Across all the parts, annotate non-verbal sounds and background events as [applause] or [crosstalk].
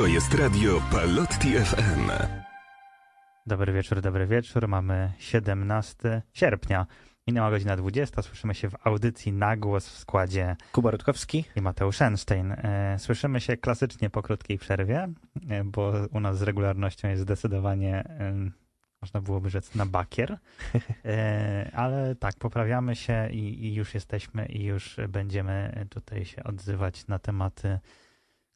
To jest radio Palotti FM. Dobry wieczór, dobry wieczór. Mamy 17 sierpnia. Minęła godzina 20. Słyszymy się w audycji na głos w składzie Kuba Rutkowski. i Mateusz Einstein. E, Słyszymy się klasycznie po krótkiej przerwie, e, bo u nas z regularnością jest zdecydowanie, e, można byłoby rzec, na bakier. Ale tak, poprawiamy się i, i już jesteśmy i już będziemy tutaj się odzywać na tematy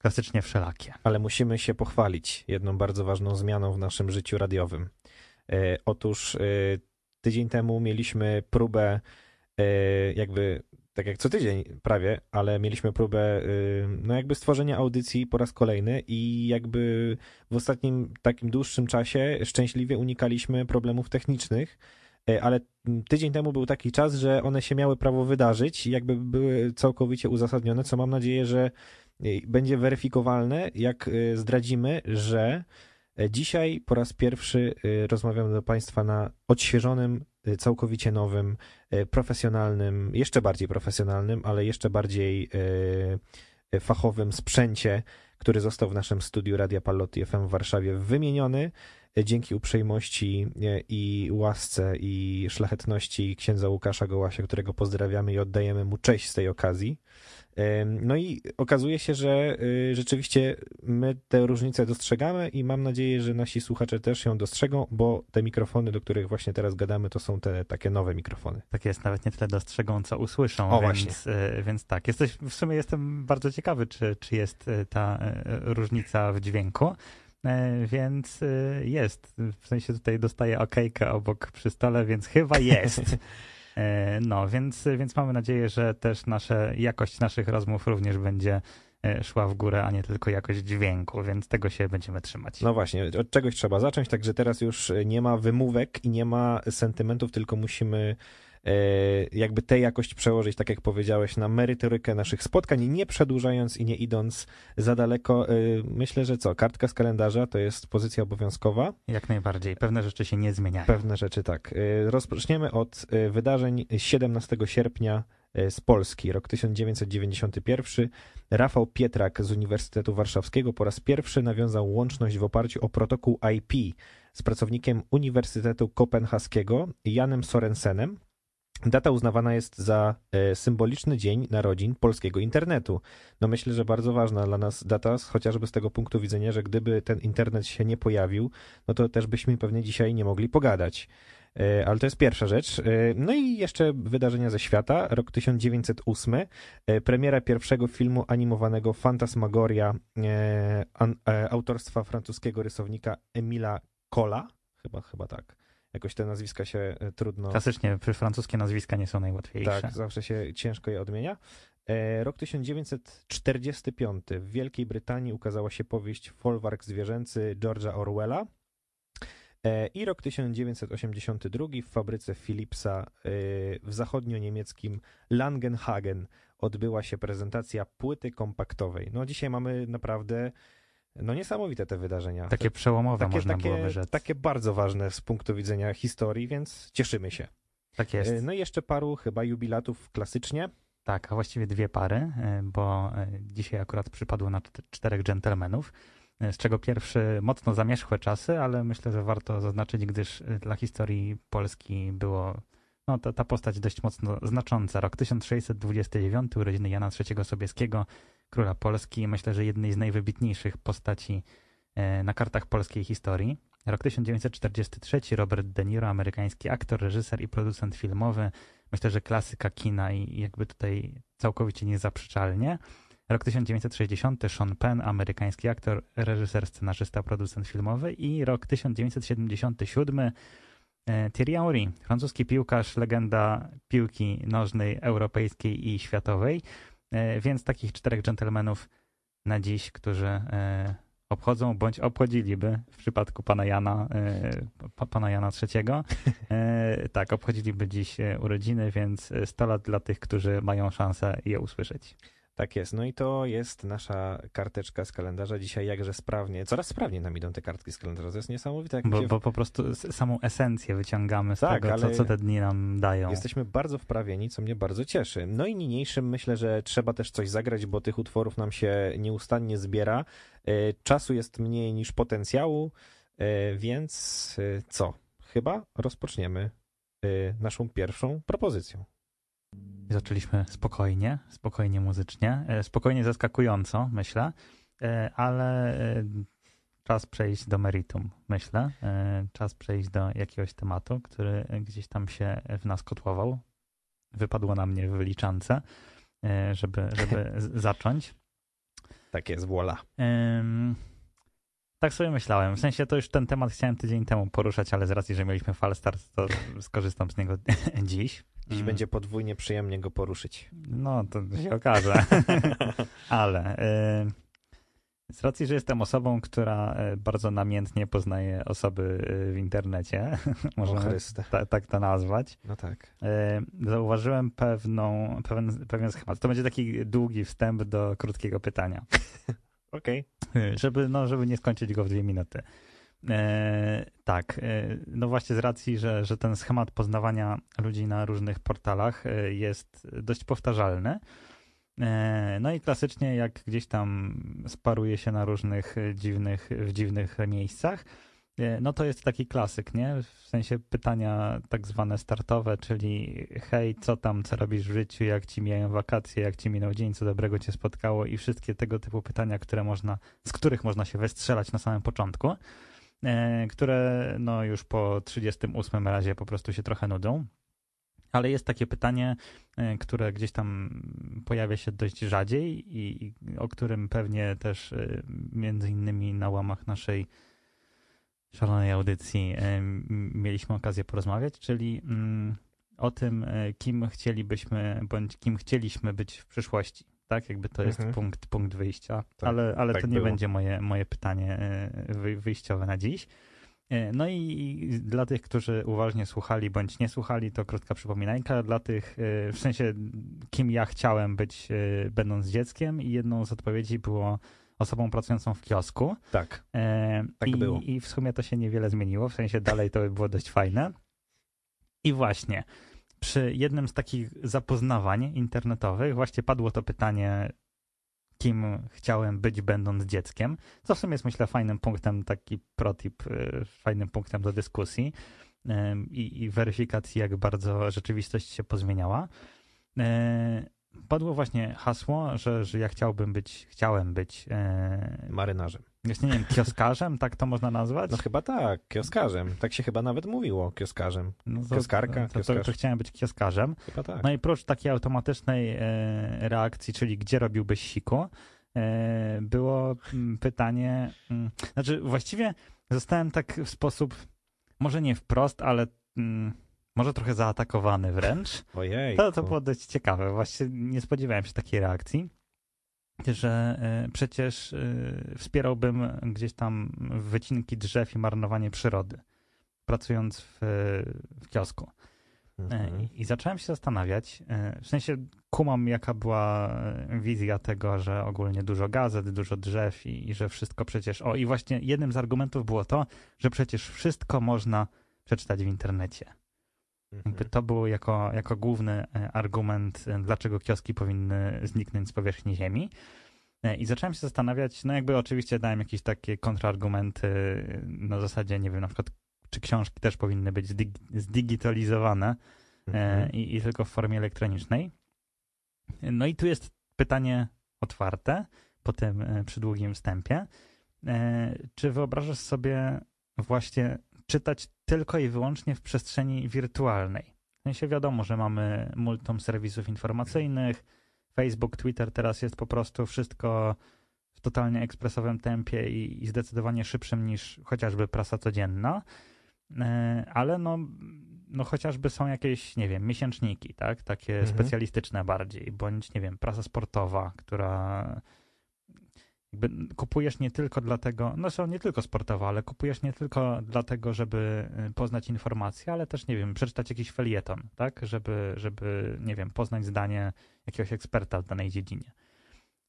klasycznie wszelakie. Ale musimy się pochwalić jedną bardzo ważną zmianą w naszym życiu radiowym. E, otóż e, tydzień temu mieliśmy próbę, e, jakby tak jak co tydzień prawie, ale mieliśmy próbę, e, no jakby stworzenia audycji po raz kolejny i jakby w ostatnim takim dłuższym czasie szczęśliwie unikaliśmy problemów technicznych. E, Ale tydzień temu był taki czas, że one się miały prawo wydarzyć i jakby były całkowicie uzasadnione, co mam nadzieję, że będzie weryfikowalne, jak y, zdradzimy, że e, dzisiaj po raz pierwszy y, rozmawiamy do Państwa na odświeżonym, y, całkowicie nowym, profesjonalnym, jeszcze bardziej profesjonalnym, ale jeszcze bardziej fachowym sprzęcie, który został w naszym studiu Radia Pallotti FM w Warszawie wymieniony y, dzięki uprzejmości y, i łasce i szlachetności księdza Łukasza Gołasia, którego pozdrawiamy i oddajemy mu cześć z tej okazji. No i okazuje się, że y, rzeczywiście my te różnice dostrzegamy i mam nadzieję, że nasi słuchacze też ją dostrzegą, bo te mikrofony, do których właśnie teraz gadamy, to są te takie nowe mikrofony. Tak jest, nawet nie tyle dostrzegą, co usłyszą. O, więc, e, więc tak, jesteś, w sumie jestem bardzo ciekawy, czy, czy jest e, ta e, różnica w dźwięku. E, Więc e, jest. W sensie tutaj dostaję okejkę obok przy stole, więc chyba jest. [laughs] E, No, więc, więc mamy nadzieję, że też nasze, jakość naszych rozmów również będzie szła w górę, a nie tylko jakość dźwięku, więc tego się będziemy trzymać. No właśnie, od czegoś trzeba zacząć, także teraz już nie ma wymówek i nie ma sentymentów, tylko musimy jakby tę jakość przełożyć, tak jak powiedziałeś, na merytorykę naszych spotkań, nie przedłużając i nie idąc za daleko. E, Myślę, że co, kartka z kalendarza to jest pozycja obowiązkowa. Jak najbardziej. Pewne rzeczy się nie zmieniają. Pewne rzeczy tak. Y, Rozpoczniemy od wydarzeń 17 sierpnia z Polski, rok 1991. Rafał Pietrak z Uniwersytetu Warszawskiego po raz pierwszy nawiązał łączność w oparciu o protokół IP z pracownikiem Uniwersytetu Kopenhaskiego Janem Sorensenem. Data uznawana jest za e, symboliczny dzień narodzin polskiego internetu. No myślę, że bardzo ważna dla nas data, chociażby z tego punktu widzenia, że gdyby ten internet się nie pojawił, no to też byśmy pewnie dzisiaj nie mogli pogadać. E, Ale to jest pierwsza rzecz. E, No i jeszcze wydarzenia ze świata. Rok 1908. e, Premiera pierwszego filmu animowanego Fantasmagoria an- autorstwa francuskiego rysownika Emila Cola. Chyba, chyba tak. Jakoś te nazwiska się e, trudno... Klasycznie francuskie nazwiska nie są najłatwiejsze. Tak, zawsze się ciężko je odmienia. E, Rok 1945. W Wielkiej Brytanii ukazała się powieść Folwark zwierzęcy George'a Orwella. E, I rok 1982 w fabryce Philipsa w zachodnio-niemieckim Langenhagen odbyła się prezentacja płyty kompaktowej. No dzisiaj mamy naprawdę no niesamowite te wydarzenia. Takie przełomowe takie, można takie, byłoby rzec. takie bardzo ważne z punktu widzenia historii, więc cieszymy się. Tak jest. E, No i jeszcze paru chyba jubilatów klasycznie. Tak, a właściwie dwie pary, e, bo e, dzisiaj akurat przypadło na czt- czterech dżentelmenów, z czego pierwszy mocno zamierzchłe czasy, ale myślę, że warto zaznaczyć, gdyż dla historii Polski było no, ta, ta postać dość mocno znacząca. Rok 1629, urodziny Jana III Sobieskiego, króla Polski, myślę, że jednej z najwybitniejszych postaci e, na kartach polskiej historii. Rok 1943, Robert De Niro, amerykański aktor, reżyser i producent filmowy. Myślę, że klasyka kina i jakby tutaj całkowicie niezaprzeczalnie. Rok 1960, Sean Penn, amerykański aktor, reżyser, scenarzysta, producent filmowy. I rok 1977, e, Thierry Henry, francuski piłkarz, legenda piłki nożnej europejskiej i światowej. E, Więc takich czterech dżentelmenów na dziś, którzy e, obchodzą bądź obchodziliby w przypadku pana Jana, e, pa- pana Jana III. Tak, obchodziliby dziś urodziny, więc e, 100 lat dla tych, którzy mają szansę je usłyszeć. Tak jest. No i to jest nasza karteczka z kalendarza. Dzisiaj jakże sprawnie, coraz sprawniej nam idą te kartki z kalendarza. To jest niesamowite. Jak Bo, się... bo po prostu samą esencję wyciągamy z Tak, tego, co, co te dni nam dają. Jesteśmy bardzo wprawieni, co mnie bardzo cieszy. No i niniejszym myślę, że trzeba też coś zagrać, bo tych utworów nam się nieustannie zbiera. E, Czasu jest mniej niż potencjału, e, więc e, co? Chyba rozpoczniemy naszą pierwszą propozycją. Zaczęliśmy spokojnie, spokojnie muzycznie, e, spokojnie zaskakująco, myślę, e, ale e, czas przejść do meritum, myślę. Czas przejść do jakiegoś tematu, który gdzieś tam się w nas kotłował. Wypadło na mnie w wyliczance, żeby, żeby [laughs] zacząć. Tak jest. Ym, tak sobie myślałem. W sensie to już ten temat chciałem tydzień temu poruszać, ale z racji, że mieliśmy Falstart, to skorzystam z niego [laughs] dziś. Dziś Mm. będzie podwójnie przyjemnie go poruszyć. No, to się okaże. [laughs] Ale y, z racji, że jestem osobą, która y, bardzo namiętnie poznaje osoby y, w internecie, [laughs] Chryste. ta, tak to nazwać, No tak. y, zauważyłem pewną, pewien, pewien schemat. To będzie taki długi wstęp do krótkiego pytania. [laughs] Okej. Y, żeby, no, żeby nie skończyć go w dwie minuty. E, tak, e, no właśnie z racji, że, że ten schemat poznawania ludzi na różnych portalach e, jest dość powtarzalny. E, no i klasycznie, jak gdzieś tam sparuje się na różnych e, dziwnych, w dziwnych miejscach, e, no to jest taki klasyk, nie? W sensie pytania tak zwane startowe, czyli hej, co tam, co robisz w życiu, jak ci mijają wakacje, jak ci minął dzień, co dobrego cię spotkało i wszystkie tego typu pytania, które można, z których można się wystrzelać na samym początku, które no już po 38 razie po prostu się trochę nudzą. Ale jest takie pytanie, e, które gdzieś tam pojawia się dość rzadziej i, i o którym pewnie też e, między innymi na łamach naszej szalonej audycji e, mieliśmy okazję porozmawiać, czyli mm, o tym, e, kim chcielibyśmy, bądź kim chcieliśmy być w przyszłości. Tak, jakby to jest Mhm. punkt, punkt wyjścia, Tak, ale, ale tak to nie było. będzie moje, moje pytanie e, wy, wyjściowe na dziś. E, No i dla tych, którzy uważnie słuchali bądź nie słuchali, to krótka przypominajka. Dla tych, e, w sensie, kim ja chciałem być, będąc dzieckiem, i jedną z odpowiedzi było osobą pracującą w kiosku. Tak. Tak i, było. I w sumie to się niewiele zmieniło, w sensie dalej to by było dość fajne. I właśnie, przy jednym z takich zapoznawań internetowych właśnie padło to pytanie, kim chciałem być będąc dzieckiem, co w sumie jest myślę fajnym punktem, taki protip, y, fajnym punktem do dyskusji ym, i, i weryfikacji, jak bardzo rzeczywistość się pozmieniała. Padło właśnie hasło, że, że ja chciałbym być, chciałem być, y, Marynarzem. właśnie nie wiem, kioskarzem, tak to można nazwać? No chyba tak, kioskarzem. Tak się chyba nawet mówiło, kioskarzem. No to- kioskarka, to, to, to, chciałem być kioskarzem. Chyba tak. No i prócz takiej automatycznej e, reakcji, czyli gdzie robiłbyś siku, e, było mm, pytanie, mm, znaczy właściwie zostałem tak w sposób, może nie wprost, ale mm, może trochę zaatakowany wręcz. Ojej. To, to było dość ciekawe, właśnie nie spodziewałem się takiej reakcji, że e, przecież e, wspierałbym gdzieś tam wycinki drzew i marnowanie przyrody, pracując w, w kiosku. E, Mhm. I, zacząłem się zastanawiać, w sensie kumam, jaka była wizja tego, że ogólnie dużo gazet, dużo drzew i, i że wszystko przecież. O, i właśnie jednym z argumentów było to, że przecież wszystko można przeczytać w internecie. Mhm. to był jako, jako główny e, argument, e, dlaczego kioski powinny zniknąć z powierzchni Ziemi. E, I zacząłem się zastanawiać, no jakby oczywiście dałem jakieś takie kontrargumenty na zasadzie, nie wiem, na przykład, czy książki też powinny być zdig- zdigitalizowane Mhm. i, i tylko w formie elektronicznej. No i tu jest pytanie otwarte po tym przydługim wstępie. Czy wyobrażasz sobie właśnie czytać tylko i wyłącznie w przestrzeni wirtualnej? W sensie wiadomo, że mamy multum serwisów informacyjnych, Facebook, Twitter, teraz jest po prostu wszystko w totalnie ekspresowym tempie i, i zdecydowanie szybszym niż chociażby prasa codzienna. E, Ale no, no chociażby są jakieś, nie wiem, miesięczniki, tak? Takie Mhm. specjalistyczne bardziej, bądź, nie wiem, prasa sportowa, która kupujesz nie tylko dlatego, no są nie tylko sportowe, ale kupujesz nie tylko dlatego, żeby y, poznać informacje, ale też, nie wiem, przeczytać jakiś felieton, tak? Żeby, żeby, nie wiem, poznać zdanie jakiegoś eksperta w danej dziedzinie.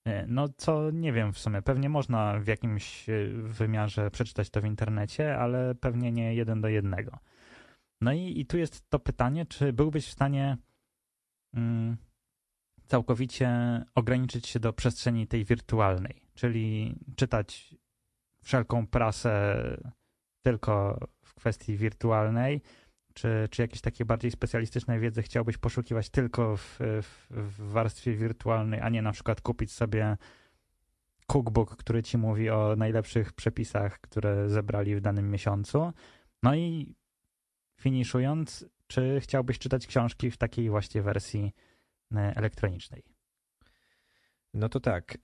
E, no, co nie wiem w sumie. Pewnie można w jakimś e, wymiarze przeczytać to w internecie, ale pewnie nie jeden do jednego. No i, i tu jest to pytanie, czy byłbyś w stanie mm, całkowicie ograniczyć się do przestrzeni tej wirtualnej, czyli czytać wszelką prasę tylko w kwestii wirtualnej, czy, czy jakieś takie bardziej specjalistyczne wiedzy chciałbyś poszukiwać tylko w, w, w warstwie wirtualnej, a nie na przykład kupić sobie cookbook, który ci mówi o najlepszych przepisach, które zebrali w danym miesiącu. No i finiszując, czy chciałbyś czytać książki w takiej właśnie wersji e, elektronicznej? No to tak.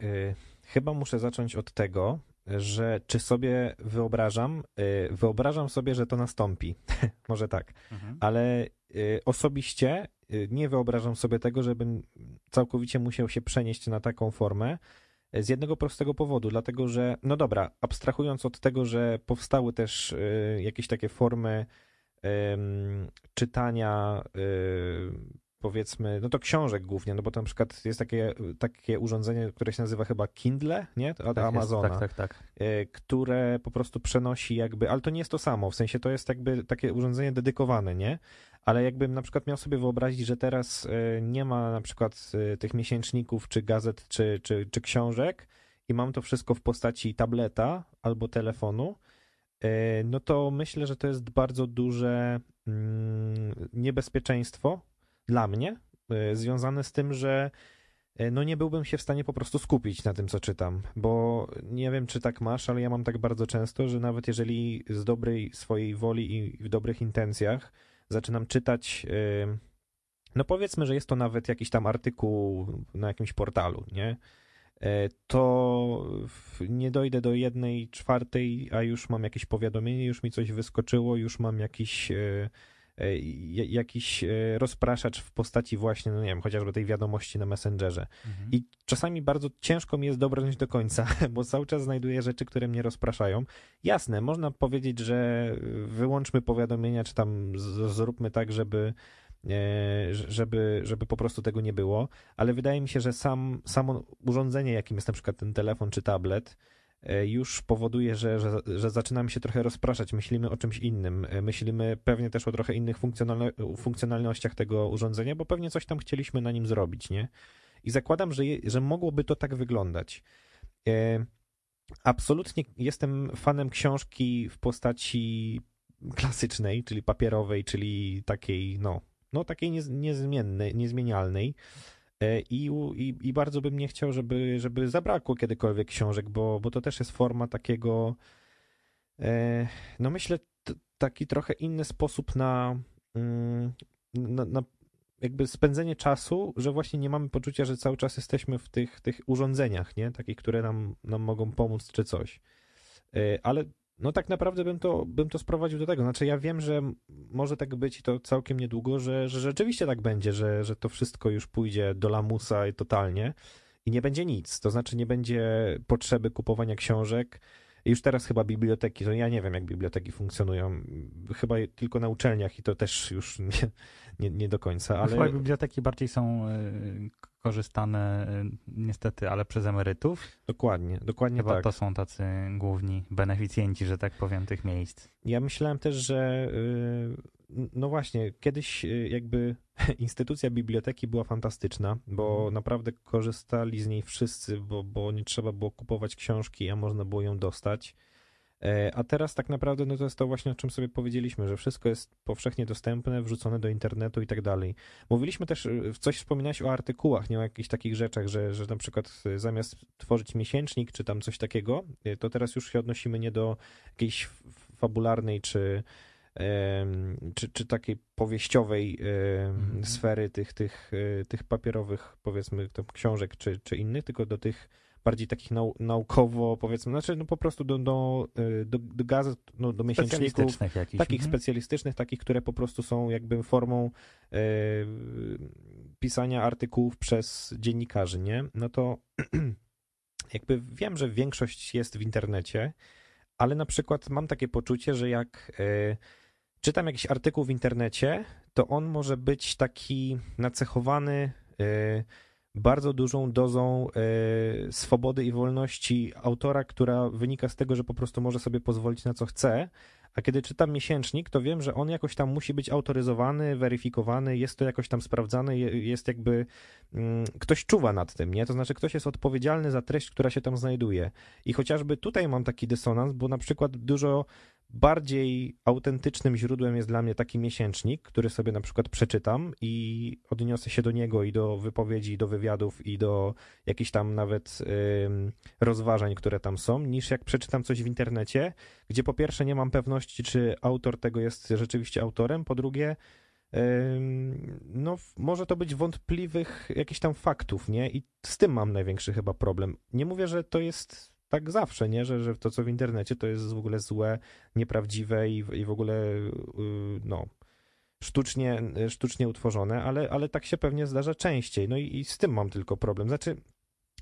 Chyba muszę zacząć od tego, że czy sobie wyobrażam, y, wyobrażam sobie, że to nastąpi. [laughs] Może tak, mhm. ale y, osobiście y, nie wyobrażam sobie tego, żebym całkowicie musiał się przenieść na taką formę. Z jednego prostego powodu, dlatego że, no dobra, abstrahując od tego, że powstały też jakieś takie formy czytania powiedzmy, no to książek głównie, no bo tam na przykład jest takie, takie urządzenie, które się nazywa chyba Kindle, nie? Od tak Amazona. Jest, tak, tak, tak. E, które po prostu przenosi jakby, ale to nie jest to samo, w sensie to jest jakby takie urządzenie dedykowane, nie? Ale jakbym na przykład miał sobie wyobrazić, że teraz e, nie ma na przykład e, tych miesięczników, czy gazet, czy, czy, czy książek i mam to wszystko w postaci tableta albo telefonu, no to myślę, że to jest bardzo duże mm, niebezpieczeństwo, dla mnie, e, związane z tym, że e, no nie byłbym się w stanie po prostu skupić na tym, co czytam, bo nie wiem, czy tak masz, ale ja mam tak bardzo często, że nawet jeżeli z dobrej swojej woli i w dobrych intencjach zaczynam czytać, e, no powiedzmy, że jest to nawet jakiś tam artykuł na jakimś portalu, nie? To nie dojdę do jednej czwartej, a już mam jakieś powiadomienie, już mi coś wyskoczyło, już mam jakiś jakiś e, rozpraszacz w postaci właśnie, no nie wiem, chociażby tej wiadomości na Messengerze. Mhm. I czasami bardzo ciężko mi jest dobrnąć do końca, [laughs] bo cały czas znajduję rzeczy, które mnie rozpraszają. Jasne, można powiedzieć, że wyłączmy powiadomienia, czy tam zróbmy tak, żeby e, żeby, żeby po prostu tego nie było, ale wydaje mi się, że sam, samo urządzenie, jakim jest na przykład ten telefon czy tablet, E, już powoduje, że, że, że zaczynamy się trochę rozpraszać, myślimy o czymś innym, e, myślimy pewnie też o trochę innych funkcjonalnościach tego urządzenia, bo pewnie coś tam chcieliśmy na nim zrobić, nie? I zakładam, że, że mogłoby to tak wyglądać. E, absolutnie jestem fanem książki w postaci klasycznej, czyli papierowej, czyli takiej, no, no takiej niezmiennej, niezmienialnej. E, I, i, I, bardzo bym nie chciał, żeby, żeby zabrakło kiedykolwiek książek, bo, bo to też jest forma takiego, e, no myślę, taki trochę inny sposób na, mm, na, na, jakby spędzenie czasu, że właśnie nie mamy poczucia, że cały czas jesteśmy w tych, tych urządzeniach, nie? Takich, które nam, nam mogą pomóc czy coś. E, ale no tak naprawdę bym to, bym to sprowadził do tego. Znaczy ja wiem, że może tak być i to całkiem niedługo, że, że rzeczywiście tak będzie, że, że to wszystko już pójdzie do lamusa i totalnie i nie będzie nic. To znaczy nie będzie potrzeby kupowania książek. Już teraz chyba biblioteki, to ja nie wiem jak biblioteki funkcjonują, chyba tylko na uczelniach i to też już [laughs] nie, nie, nie do końca. Ale... Chyba biblioteki bardziej są e, korzystane e, niestety, ale przez emerytów. Dokładnie, dokładnie Chyba tak. to są tacy główni beneficjenci, że tak powiem, tych miejsc. Ja myślałem też, że y, no właśnie, kiedyś y, jakby [laughs] instytucja biblioteki była fantastyczna, bo mhm. naprawdę korzystali z niej wszyscy, bo, bo nie trzeba było kupować książki, a można było ją dostać. E, a teraz tak naprawdę no to jest to właśnie, o czym sobie powiedzieliśmy, że wszystko jest powszechnie dostępne, wrzucone do internetu i tak dalej. Mówiliśmy też, y, coś wspominałeś o artykułach, nie o jakichś takich rzeczach, że, że na przykład y, zamiast tworzyć miesięcznik czy tam coś takiego, y, to teraz już się odnosimy nie do jakiejś fabularnej czy, czy, czy takiej powieściowej mhm. sfery tych, tych, tych papierowych, powiedzmy, książek czy, czy innych, tylko do tych bardziej takich nau, naukowo, powiedzmy, znaczy no po prostu do, do, y, do, do gazet, no, do miesięczników, takich mhm. specjalistycznych, takich, które po prostu są jakby formą e, pisania artykułów przez dziennikarzy, nie? No to [clears throat] jakby wiem, że większość jest w internecie, ale na przykład mam takie poczucie, że jak e, czytam jakiś artykuł w internecie, to on może być taki nacechowany e, bardzo dużą dozą e, swobody i wolności autora, która wynika z tego, że po prostu może sobie pozwolić na co chce. A kiedy czytam miesięcznik, to wiem, że on jakoś tam musi być autoryzowany, weryfikowany, jest to jakoś tam sprawdzane, jest jakby mm, ktoś czuwa nad tym, nie? To znaczy ktoś jest odpowiedzialny za treść, która się tam znajduje. I chociażby tutaj mam taki dysonans, bo na przykład dużo bardziej autentycznym źródłem jest dla mnie taki miesięcznik, który sobie na przykład przeczytam i odniosę się do niego i do wypowiedzi, i do wywiadów, i do jakichś tam nawet ym, rozważań, które tam są, niż jak przeczytam coś w internecie, gdzie po pierwsze nie mam pewności, czy autor tego jest rzeczywiście autorem, po drugie, no może to być wątpliwych jakichś tam faktów, nie? I z tym mam największy chyba problem. Nie mówię, że to jest tak zawsze, nie? Że, że to, co w internecie, to jest w ogóle złe, nieprawdziwe i, i w ogóle y, no, sztucznie, sztucznie utworzone, ale, ale tak się pewnie zdarza częściej. No i, i z tym mam tylko problem. Znaczy,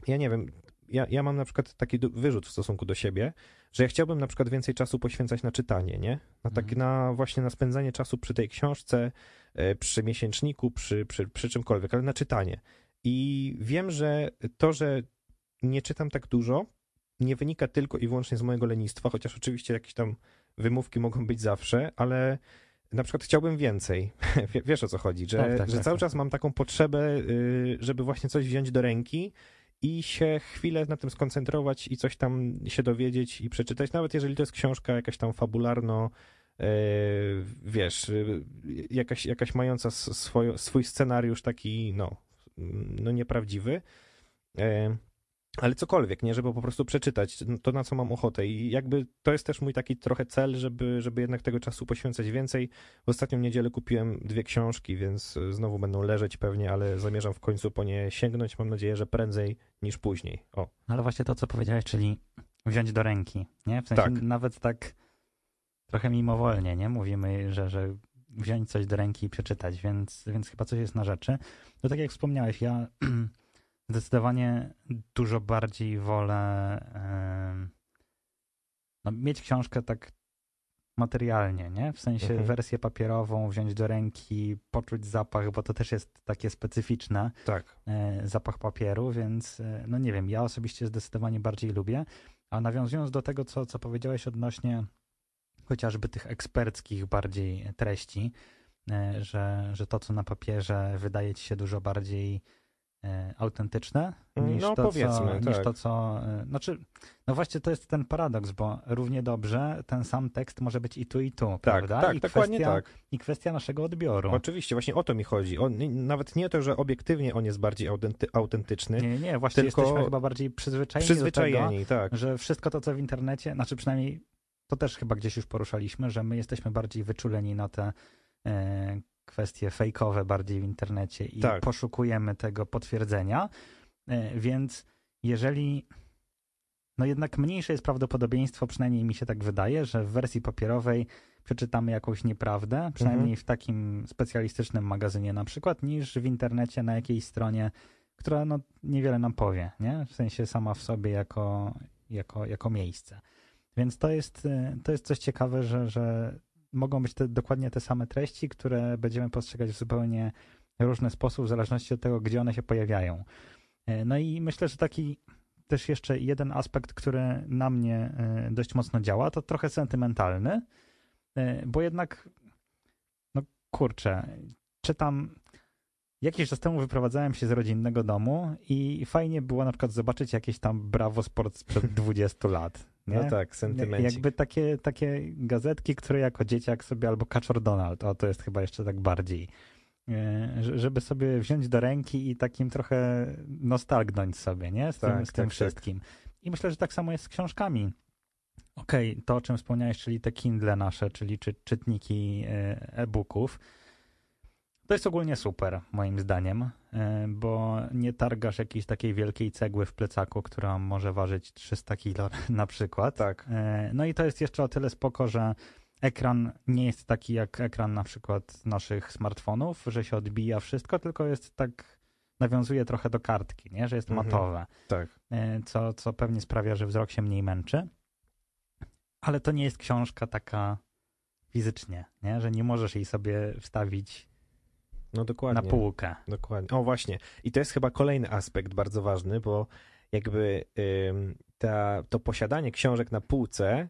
ja nie wiem, ja, ja mam na przykład taki wyrzut w stosunku do siebie, że ja chciałbym na przykład więcej czasu poświęcać na czytanie, nie? Na tak, mhm. na właśnie na spędzanie czasu przy tej książce, e, przy miesięczniku, przy, przy, przy czymkolwiek, ale na czytanie. I wiem, że to, że nie czytam tak dużo, nie wynika tylko i wyłącznie z mojego lenistwa, chociaż oczywiście jakieś tam wymówki mogą być zawsze, ale na przykład chciałbym więcej. [laughs] Wiesz o co chodzi, że, tak, tak, że tak, cały tak. czas mam taką potrzebę, y, żeby właśnie coś wziąć do ręki i się chwilę na tym skoncentrować i coś tam się dowiedzieć i przeczytać, nawet jeżeli to jest książka jakaś tam fabularno, y, wiesz, y, jakaś, jakaś mająca swój, swój scenariusz taki, no, no nieprawdziwy ale cokolwiek, nie, żeby po prostu przeczytać to, na co mam ochotę. I jakby to jest też mój taki trochę cel, żeby, żeby jednak tego czasu poświęcać więcej. W ostatnią niedzielę kupiłem dwie książki, więc znowu będą leżeć pewnie, ale zamierzam w końcu po nie sięgnąć. Mam nadzieję, że prędzej niż później. O. No ale właśnie to, co powiedziałeś, czyli wziąć do ręki, nie? W sensie tak. nawet tak trochę mimowolnie, nie? Mówimy, że, że wziąć coś do ręki i przeczytać, więc, więc chyba coś jest na rzeczy. No tak jak wspomniałeś, ja [clears throat] Zdecydowanie dużo bardziej wolę no, mieć książkę tak materialnie, nie? W sensie mhm. wersję papierową, wziąć do ręki, poczuć zapach, bo to też jest takie specyficzne. Tak. E, zapach papieru, więc e, no nie wiem, ja osobiście zdecydowanie bardziej lubię. A nawiązując do tego, co, co powiedziałeś odnośnie chociażby tych eksperckich bardziej treści, e, że, że to, co na papierze wydaje ci się dużo bardziej autentyczne mm, niż, no, to, co, tak. niż to, co. E, znaczy, no właśnie to jest ten paradoks, bo równie dobrze ten sam tekst może być i tu, i tu, tak, prawda? Tak, I dokładnie kwestia, tak. I kwestia naszego odbioru. Oczywiście, właśnie o to mi chodzi. On, nawet nie to, że obiektywnie on jest bardziej autentyczny. Nie, nie, właśnie tylko jesteśmy chyba bardziej przyzwyczajeni, przyzwyczajeni do tego, tak. że wszystko to, co w internecie, znaczy przynajmniej to też chyba gdzieś już poruszaliśmy, że my jesteśmy bardziej wyczuleni na te e, kwestie fejkowe bardziej w internecie i tak. poszukujemy tego potwierdzenia. E, więc jeżeli no jednak mniejsze jest prawdopodobieństwo, przynajmniej mi się tak wydaje, że w wersji papierowej przeczytamy jakąś nieprawdę, przynajmniej mhm. w takim specjalistycznym magazynie na przykład, niż w internecie na jakiejś stronie, która no niewiele nam powie, nie? W sensie sama w sobie jako, jako, jako miejsce. Więc to jest, e, to jest coś ciekawe, że, że mogą być te, dokładnie te same treści, które będziemy postrzegać w zupełnie różny sposób, w zależności od tego, gdzie one się pojawiają. E, no i myślę, że taki też jeszcze jeden aspekt, który na mnie e, dość mocno działa, to trochę sentymentalny, e, bo jednak, no kurczę, czytam. Jakiś czas temu wyprowadzałem się z rodzinnego domu i fajnie było na przykład zobaczyć jakieś tam Bravo Sport sprzed [laughs] 20 lat. Nie? No tak, sentymencik. Jakby takie, takie gazetki, które jako dzieciak sobie, albo Kaczor Donald, o to jest chyba jeszcze tak bardziej, e, żeby sobie wziąć do ręki i takim trochę nostalgnąć sobie, nie? Z tym, tak, z tym tak, tak. wszystkim. Tak. I myślę, że tak samo jest z książkami. Okej, okay, to o czym wspomniałeś, czyli te Kindle nasze, czyli czy, czytniki e, e-booków, to jest ogólnie super, moim zdaniem, e, bo nie targasz jakiejś takiej wielkiej cegły w plecaku, która może ważyć 300 kilo [laughs] na przykład. Tak. E, no i to jest jeszcze o tyle spoko, że ekran nie jest taki jak ekran na przykład naszych smartfonów, że się odbija wszystko, tylko jest tak, nawiązuje trochę do kartki, nie? że jest mhm. matowe. Tak. E, co, co pewnie sprawia, że wzrok się mniej męczy. Ale to nie jest książka taka fizycznie, nie? że nie możesz jej sobie wstawić No dokładnie. na półkę. Dokładnie. O właśnie. I to jest chyba kolejny aspekt bardzo ważny, bo jakby ym, ta, to posiadanie książek na półce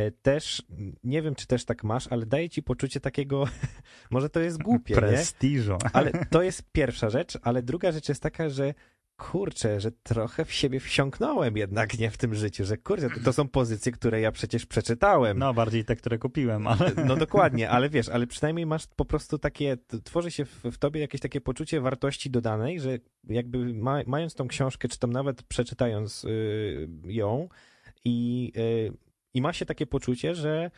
y, też, nie wiem czy też tak masz, ale daje ci poczucie takiego, [laughs] może to jest głupie, nie? Prestiżu. Ale [laughs] to jest pierwsza rzecz, ale druga rzecz jest taka, że kurczę, że trochę w siebie wsiąknąłem jednak nie w tym życiu, że kurczę, to, to są pozycje, które ja przecież przeczytałem. No, bardziej te, które kupiłem, ale... No dokładnie, ale wiesz, ale przynajmniej masz po prostu takie, tworzy się w, w tobie jakieś takie poczucie wartości dodanej, że jakby ma, mając tą książkę, czy tam nawet przeczytając y, ją i, y, i ma się takie poczucie, że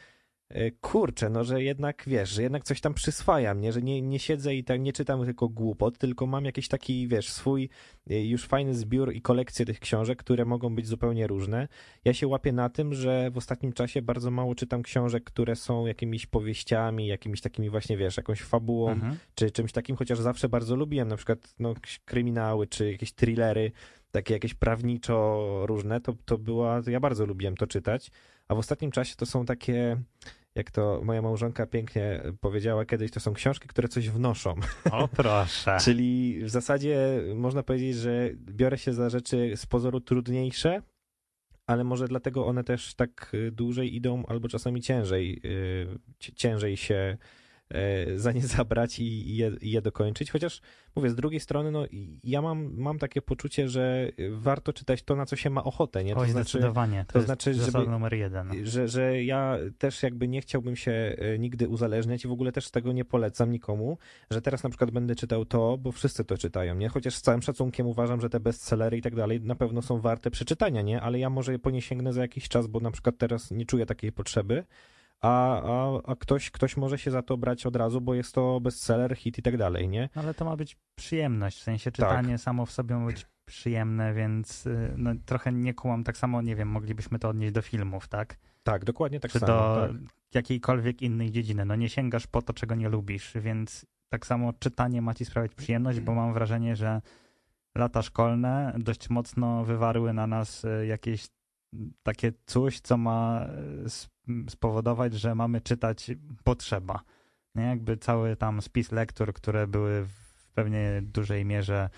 kurczę, no że jednak wiesz, że jednak coś tam przyswajam, nie, że nie, nie siedzę i tak nie czytam tylko głupot, tylko mam jakiś taki, wiesz, swój y, już fajny zbiór i kolekcję tych książek, które mogą być zupełnie różne. Ja się łapię na tym, że w ostatnim czasie bardzo mało czytam książek, które są jakimiś powieściami, jakimiś takimi właśnie, wiesz, jakąś fabułą, Mhm. czy czymś takim, chociaż zawsze bardzo lubiłem, na przykład no, kryminały, czy jakieś thrillery, takie jakieś prawniczo różne, to, to była, to ja bardzo lubiłem to czytać, a w ostatnim czasie to są takie, jak to moja małżonka pięknie powiedziała kiedyś, to są książki, które coś wnoszą. O proszę. [laughs] Czyli w zasadzie można powiedzieć, że biorę się za rzeczy z pozoru trudniejsze, ale może dlatego one też tak y, dłużej idą, albo czasami ciężej, y, ci- ciężej się za nie zabrać i, je, je dokończyć. Chociaż mówię, z drugiej strony, no ja mam, mam takie poczucie, że warto czytać to, na co się ma ochotę, nie? To Oj, znaczy, zdecydowanie. To, to znaczy, żeby- numer jeden. że, że ja też jakby nie chciałbym się e, nigdy uzależniać i w ogóle też tego nie polecam nikomu, że teraz na przykład będę czytał to, bo wszyscy to czytają, nie? Chociaż z całym szacunkiem uważam, że te bestsellery i tak dalej na pewno są warte przeczytania, nie? Ale ja może po nie sięgnę za jakiś czas, bo na przykład teraz nie czuję takiej potrzeby, a, a, a ktoś, ktoś może się za to brać od razu, bo jest to bestseller, hit i tak dalej, nie? Ale to ma być przyjemność, w sensie Tak. czytanie samo w sobie ma być przyjemne, więc y, no, trochę nie kułam tak samo, nie wiem, moglibyśmy to odnieść do filmów, tak? Tak, dokładnie tak Czy samo. do tak. jakiejkolwiek innej dziedziny. No nie sięgasz po to, czego nie lubisz, więc tak samo czytanie ma ci sprawiać przyjemność, bo mam wrażenie, że lata szkolne dość mocno wywarły na nas y, jakieś takie coś, co ma s- spowodować, że mamy czytać potrzeba. Nie? Jakby cały tam spis lektur, które były w pewnie dużej mierze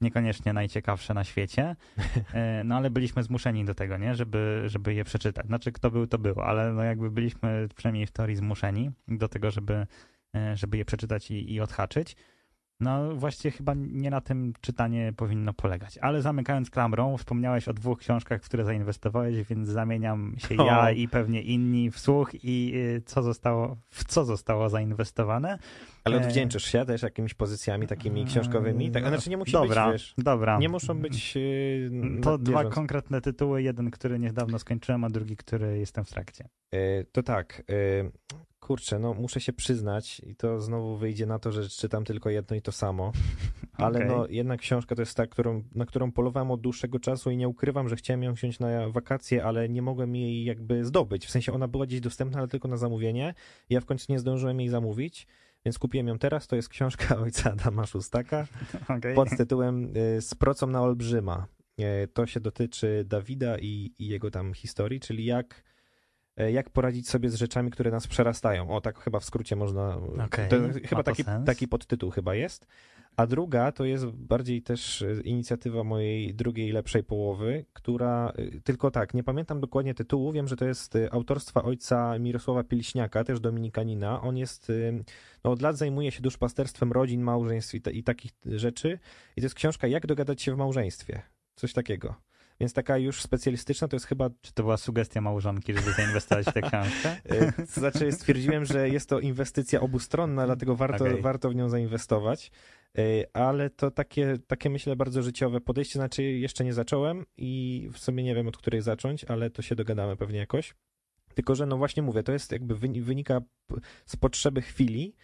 niekoniecznie najciekawsze na świecie, [laughs] e, no ale byliśmy zmuszeni do tego, nie? Żeby, żeby je przeczytać. Znaczy, kto był, to był, ale no jakby byliśmy przynajmniej w teorii zmuszeni do tego, żeby, e, żeby je przeczytać i, i odhaczyć. No właściwie chyba nie na tym czytanie powinno polegać. Ale zamykając klamrą, wspomniałeś o dwóch książkach, w które zainwestowałeś, więc zamieniam się ja i pewnie inni w słuch i y, co zostało, w co zostało zainwestowane. Ale E, odwdzięczysz się też jakimiś pozycjami takimi książkowymi? Tak, znaczy nie musi dobra, być, wiesz, Dobra, nie muszą być... Yy, To dwa bieżąco. konkretne tytuły, jeden, który niedawno skończyłem, a drugi, który jestem w trakcie. E, To tak, e, kurczę, no muszę się przyznać i to znowu wyjdzie na to, że czytam tylko jedno i to samo, [laughs] ale Okej. no jedna książka to jest ta, którą, na którą polowałem od dłuższego czasu i nie ukrywam, że chciałem ją wziąć na wakacje, ale nie mogłem jej jakby zdobyć, w sensie ona była gdzieś dostępna, ale tylko na zamówienie ja w końcu nie zdążyłem jej zamówić, więc kupiłem ją teraz, to jest książka [laughs] ojca Adama Szóstaka, [laughs] Okay. pod tytułem y, Z procą na olbrzyma. E, To się dotyczy Dawida i, i jego tam historii, czyli jak, jak poradzić sobie z rzeczami, które nas przerastają. O, tak chyba w skrócie można. Okej, to chyba to taki, sens. taki podtytuł chyba jest. A druga to jest bardziej też e, inicjatywa mojej drugiej lepszej połowy, która e, tylko tak, nie pamiętam dokładnie tytułu, wiem, że to jest e, autorstwa ojca Mirosława Pilśniaka, też dominikanina. On jest, e, no od lat zajmuje się duszpasterstwem rodzin, małżeństw i, ta, i takich rzeczy. I to jest książka Jak dogadać się w małżeństwie. Coś takiego. Więc taka już specjalistyczna to jest chyba. Czy to była sugestia małżonki, żeby zainwestować w tę książkę? [laughs] e, To znaczy, stwierdziłem, że jest to inwestycja obustronna, dlatego warto, Okej. warto w nią zainwestować. E, Ale to takie, takie, myślę, bardzo życiowe podejście. Znaczy, jeszcze nie zacząłem i w sumie nie wiem, od której zacząć, ale to się dogadamy pewnie jakoś. Tylko, że no właśnie mówię, to jest jakby wyni- wynika z potrzeby chwili.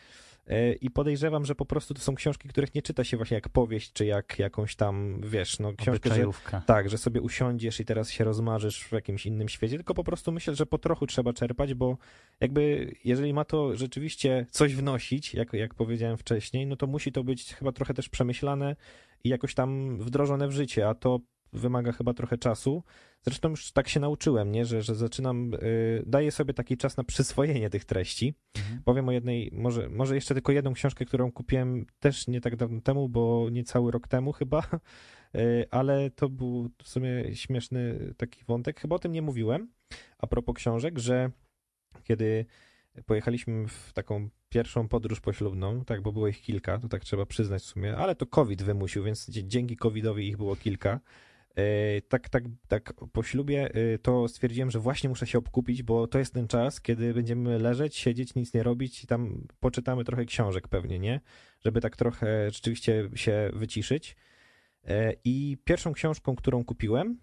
E, I podejrzewam, że po prostu to są książki, których nie czyta się właśnie jak powieść, czy jak jakąś tam, wiesz, no książkę, że, tak, że sobie usiądziesz i teraz się rozmarzysz w jakimś innym świecie, tylko po prostu myślę, że po trochu trzeba czerpać, bo jakby jeżeli ma to rzeczywiście coś wnosić, jak, jak powiedziałem wcześniej, no to musi to być chyba trochę też przemyślane i jakoś tam wdrożone w życie, a to wymaga chyba trochę czasu. Zresztą już tak się nauczyłem, nie? Że, że zaczynam, y, daję sobie taki czas na przyswojenie tych treści. Mhm. Powiem o jednej, może, może jeszcze tylko jedną książkę, którą kupiłem też nie tak dawno temu, bo niecały rok temu chyba, [laughs] y, ale to był w sumie śmieszny taki wątek. Chyba o tym nie mówiłem, a propos książek, że kiedy pojechaliśmy w taką pierwszą podróż poślubną, tak, bo było ich kilka, to tak trzeba przyznać w sumie, ale to COVID wymusił, więc dzięki COVIDowi ich było kilka. E, Tak, tak, tak po ślubie e, to stwierdziłem, że właśnie muszę się obkupić, bo to jest ten czas, kiedy będziemy leżeć, siedzieć, nic nie robić i tam poczytamy trochę książek pewnie, nie? Żeby tak trochę rzeczywiście się wyciszyć. E, I pierwszą książką, którą kupiłem,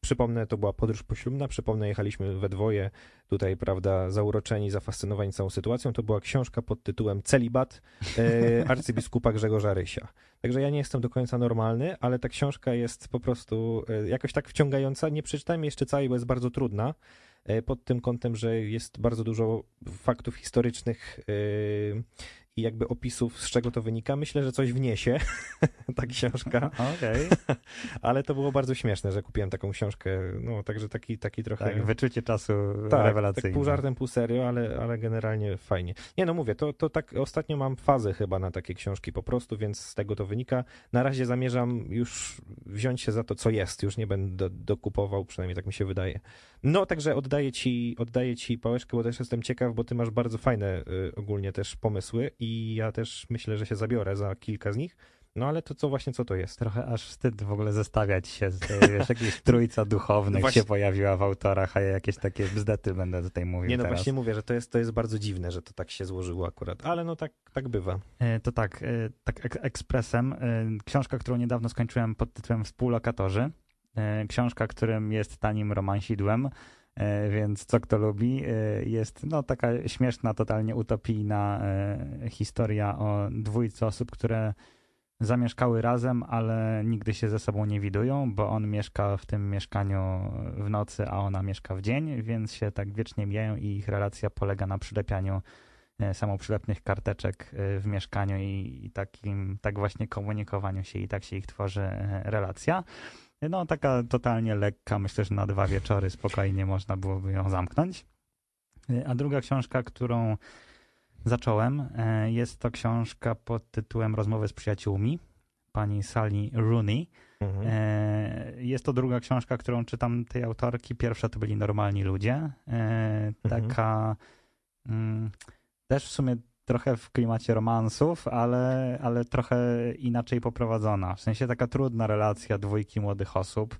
przypomnę, to była podróż poślubna, przypomnę, jechaliśmy we dwoje, tutaj, prawda, zauroczeni, zafascynowani całą sytuacją, to była książka pod tytułem Celibat e, [laughs] arcybiskupa Grzegorza Rysia. Także ja nie jestem do końca normalny, ale ta książka jest po prostu e, jakoś tak wciągająca. Nie przeczytałem jeszcze całej, bo jest bardzo trudna, e, pod tym kątem, że jest bardzo dużo faktów historycznych i jakby opisów, z czego to wynika. Myślę, że coś wniesie [laughs] ta książka. [laughs] Okej, [laughs] Ale to było bardzo śmieszne, że kupiłem taką książkę. No, także taki, taki trochę. tak, wyczucie czasu tak, rewelacyjne. tak pół żartem, pół serio, ale, ale generalnie fajnie. Nie no, mówię, to, to tak ostatnio mam fazę chyba na takie książki po prostu, więc z tego to wynika. Na razie zamierzam już wziąć się za to, co jest. Już nie będę dokupował, przynajmniej tak mi się wydaje. No, także oddaję ci, oddaję ci pałeczkę, bo też jestem ciekaw, bo ty masz bardzo fajne y, ogólnie też pomysły i ja też myślę, że się zabiorę za kilka z nich. No ale to co właśnie, co to jest? Trochę aż wstyd w ogóle zestawiać się z e, wiesz, jakieś [laughs] trójca duchownych Właśnie- się pojawiła w autorach, a ja jakieś takie bzdety będę tutaj mówił Nie no, teraz. właśnie mówię, że to jest, to jest bardzo dziwne, że to tak się złożyło akurat, ale no tak, tak bywa. E, To tak, e, tak ek- ekspresem. Książka, którą niedawno skończyłem pod tytułem Współlokatorzy. Książka, którym jest tanim romansidłem, więc co kto lubi. e, Jest no, taka śmieszna, totalnie utopijna e, historia o dwójce osób, które zamieszkały razem, ale nigdy się ze sobą nie widują, bo on mieszka w tym mieszkaniu w nocy, a ona mieszka w dzień, więc się tak wiecznie mijają i ich relacja polega na przylepianiu e, samoprzylepnych karteczek e, w mieszkaniu i, i takim, tak właśnie komunikowaniu się i tak się ich tworzy e, relacja. No taka totalnie lekka, myślę, że na dwa wieczory spokojnie można byłoby ją zamknąć. E, A druga książka, którą zacząłem, e, jest to książka pod tytułem Rozmowy z przyjaciółmi pani Sally Rooney. Mhm. E, Jest to druga książka, którą czytam tej autorki. Pierwsza to byli normalni ludzie. E, Taka mm, też w sumie trochę w klimacie romansów, ale, ale trochę inaczej poprowadzona. W sensie taka trudna relacja dwójki młodych osób,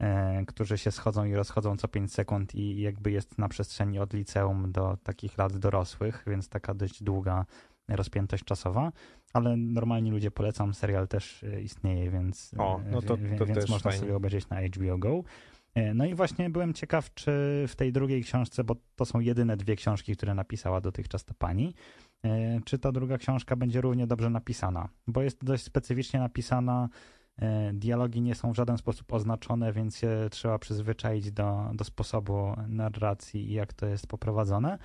e, którzy się schodzą i rozchodzą co 5 sekund i jakby jest na przestrzeni od liceum do takich lat dorosłych, więc taka dość długa rozpiętość czasowa, ale normalni ludzie polecam, serial też e, istnieje, więc, O, no to- e, to więc też można fajnie. sobie obejrzeć na HBO Go. E, No i właśnie byłem ciekaw, czy w tej drugiej książce, bo to są jedyne dwie książki, które napisała dotychczas ta pani, e, czy ta druga książka będzie równie dobrze napisana, bo jest dość specyficznie napisana, e, dialogi nie są w żaden sposób oznaczone, więc się trzeba przyzwyczaić do, do sposobu narracji i jak to jest poprowadzone.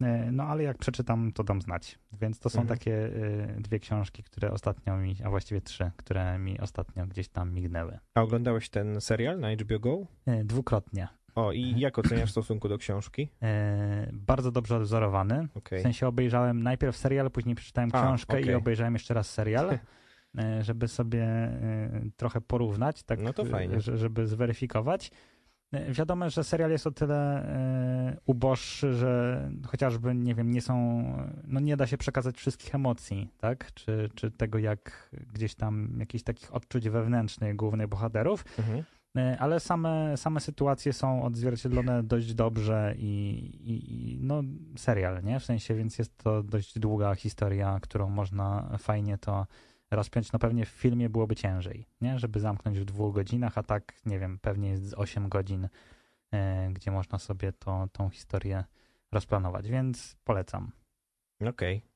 E, No ale jak przeczytam, to dam znać. Więc to są Mhm. takie e, dwie książki, które ostatnio mi, a właściwie trzy, które mi ostatnio gdzieś tam mignęły. A oglądałeś ten serial na HBO Go? E, Dwukrotnie. O, i jak oceniasz w stosunku do książki? E, Bardzo dobrze odwzorowany. Okej. W sensie obejrzałem najpierw serial, później przeczytałem A, książkę i okej. obejrzałem jeszcze raz serial, [laughs] e, żeby sobie e, trochę porównać, tak, No to fajnie. że- żeby zweryfikować. E, Wiadomo, że serial jest o tyle uboższy, że chociażby, nie wiem, nie są, no nie da się przekazać wszystkich emocji, tak? Czy, czy tego, jak gdzieś tam jakichś takich odczuć wewnętrznych głównych bohaterów, Mhm. E, ale same, same sytuacje są odzwierciedlone dość dobrze i, i, no serial, nie? W sensie, więc jest to dość długa historia, którą można fajnie to rozpiąć. No pewnie w filmie byłoby ciężej, nie? Żeby zamknąć w dwóch godzinach, a tak, nie wiem, pewnie jest z 8 godzin, e, gdzie można sobie to, tą historię rozplanować, więc polecam. Okej. E,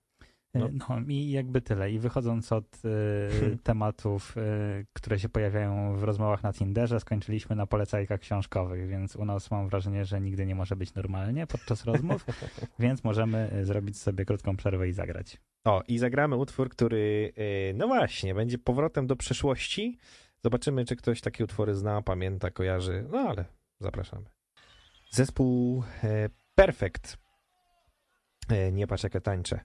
No. No i jakby tyle. I wychodząc od e, tematów, e, które się pojawiają w rozmowach na Tinderze, skończyliśmy na polecajkach książkowych, więc u nas mam wrażenie, że nigdy nie może być normalnie podczas rozmów, [laughs] więc możemy e, zrobić sobie krótką przerwę i zagrać. O, i zagramy utwór, który, e, no właśnie, będzie powrotem do przeszłości. Zobaczymy, czy ktoś takie utwory zna, pamięta, kojarzy. No ale zapraszamy. Zespół e, Perfect. E, nie patrz, tańczę.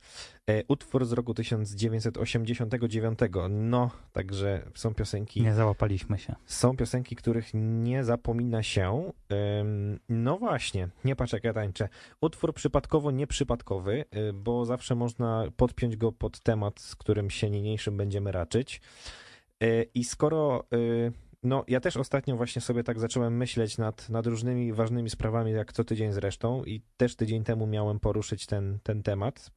E, utwór z roku 1989. No, także są piosenki. Nie załapaliśmy się. Są piosenki, których nie zapomina się. No właśnie, nie patrz tańczę. Utwór przypadkowo nieprzypadkowy, y, bo zawsze można podpiąć go pod temat, z którym się niniejszym będziemy raczyć. I skoro, no ja też ostatnio właśnie sobie tak zacząłem myśleć nad, nad różnymi ważnymi sprawami, jak co tydzień zresztą i też tydzień temu miałem poruszyć ten, ten temat,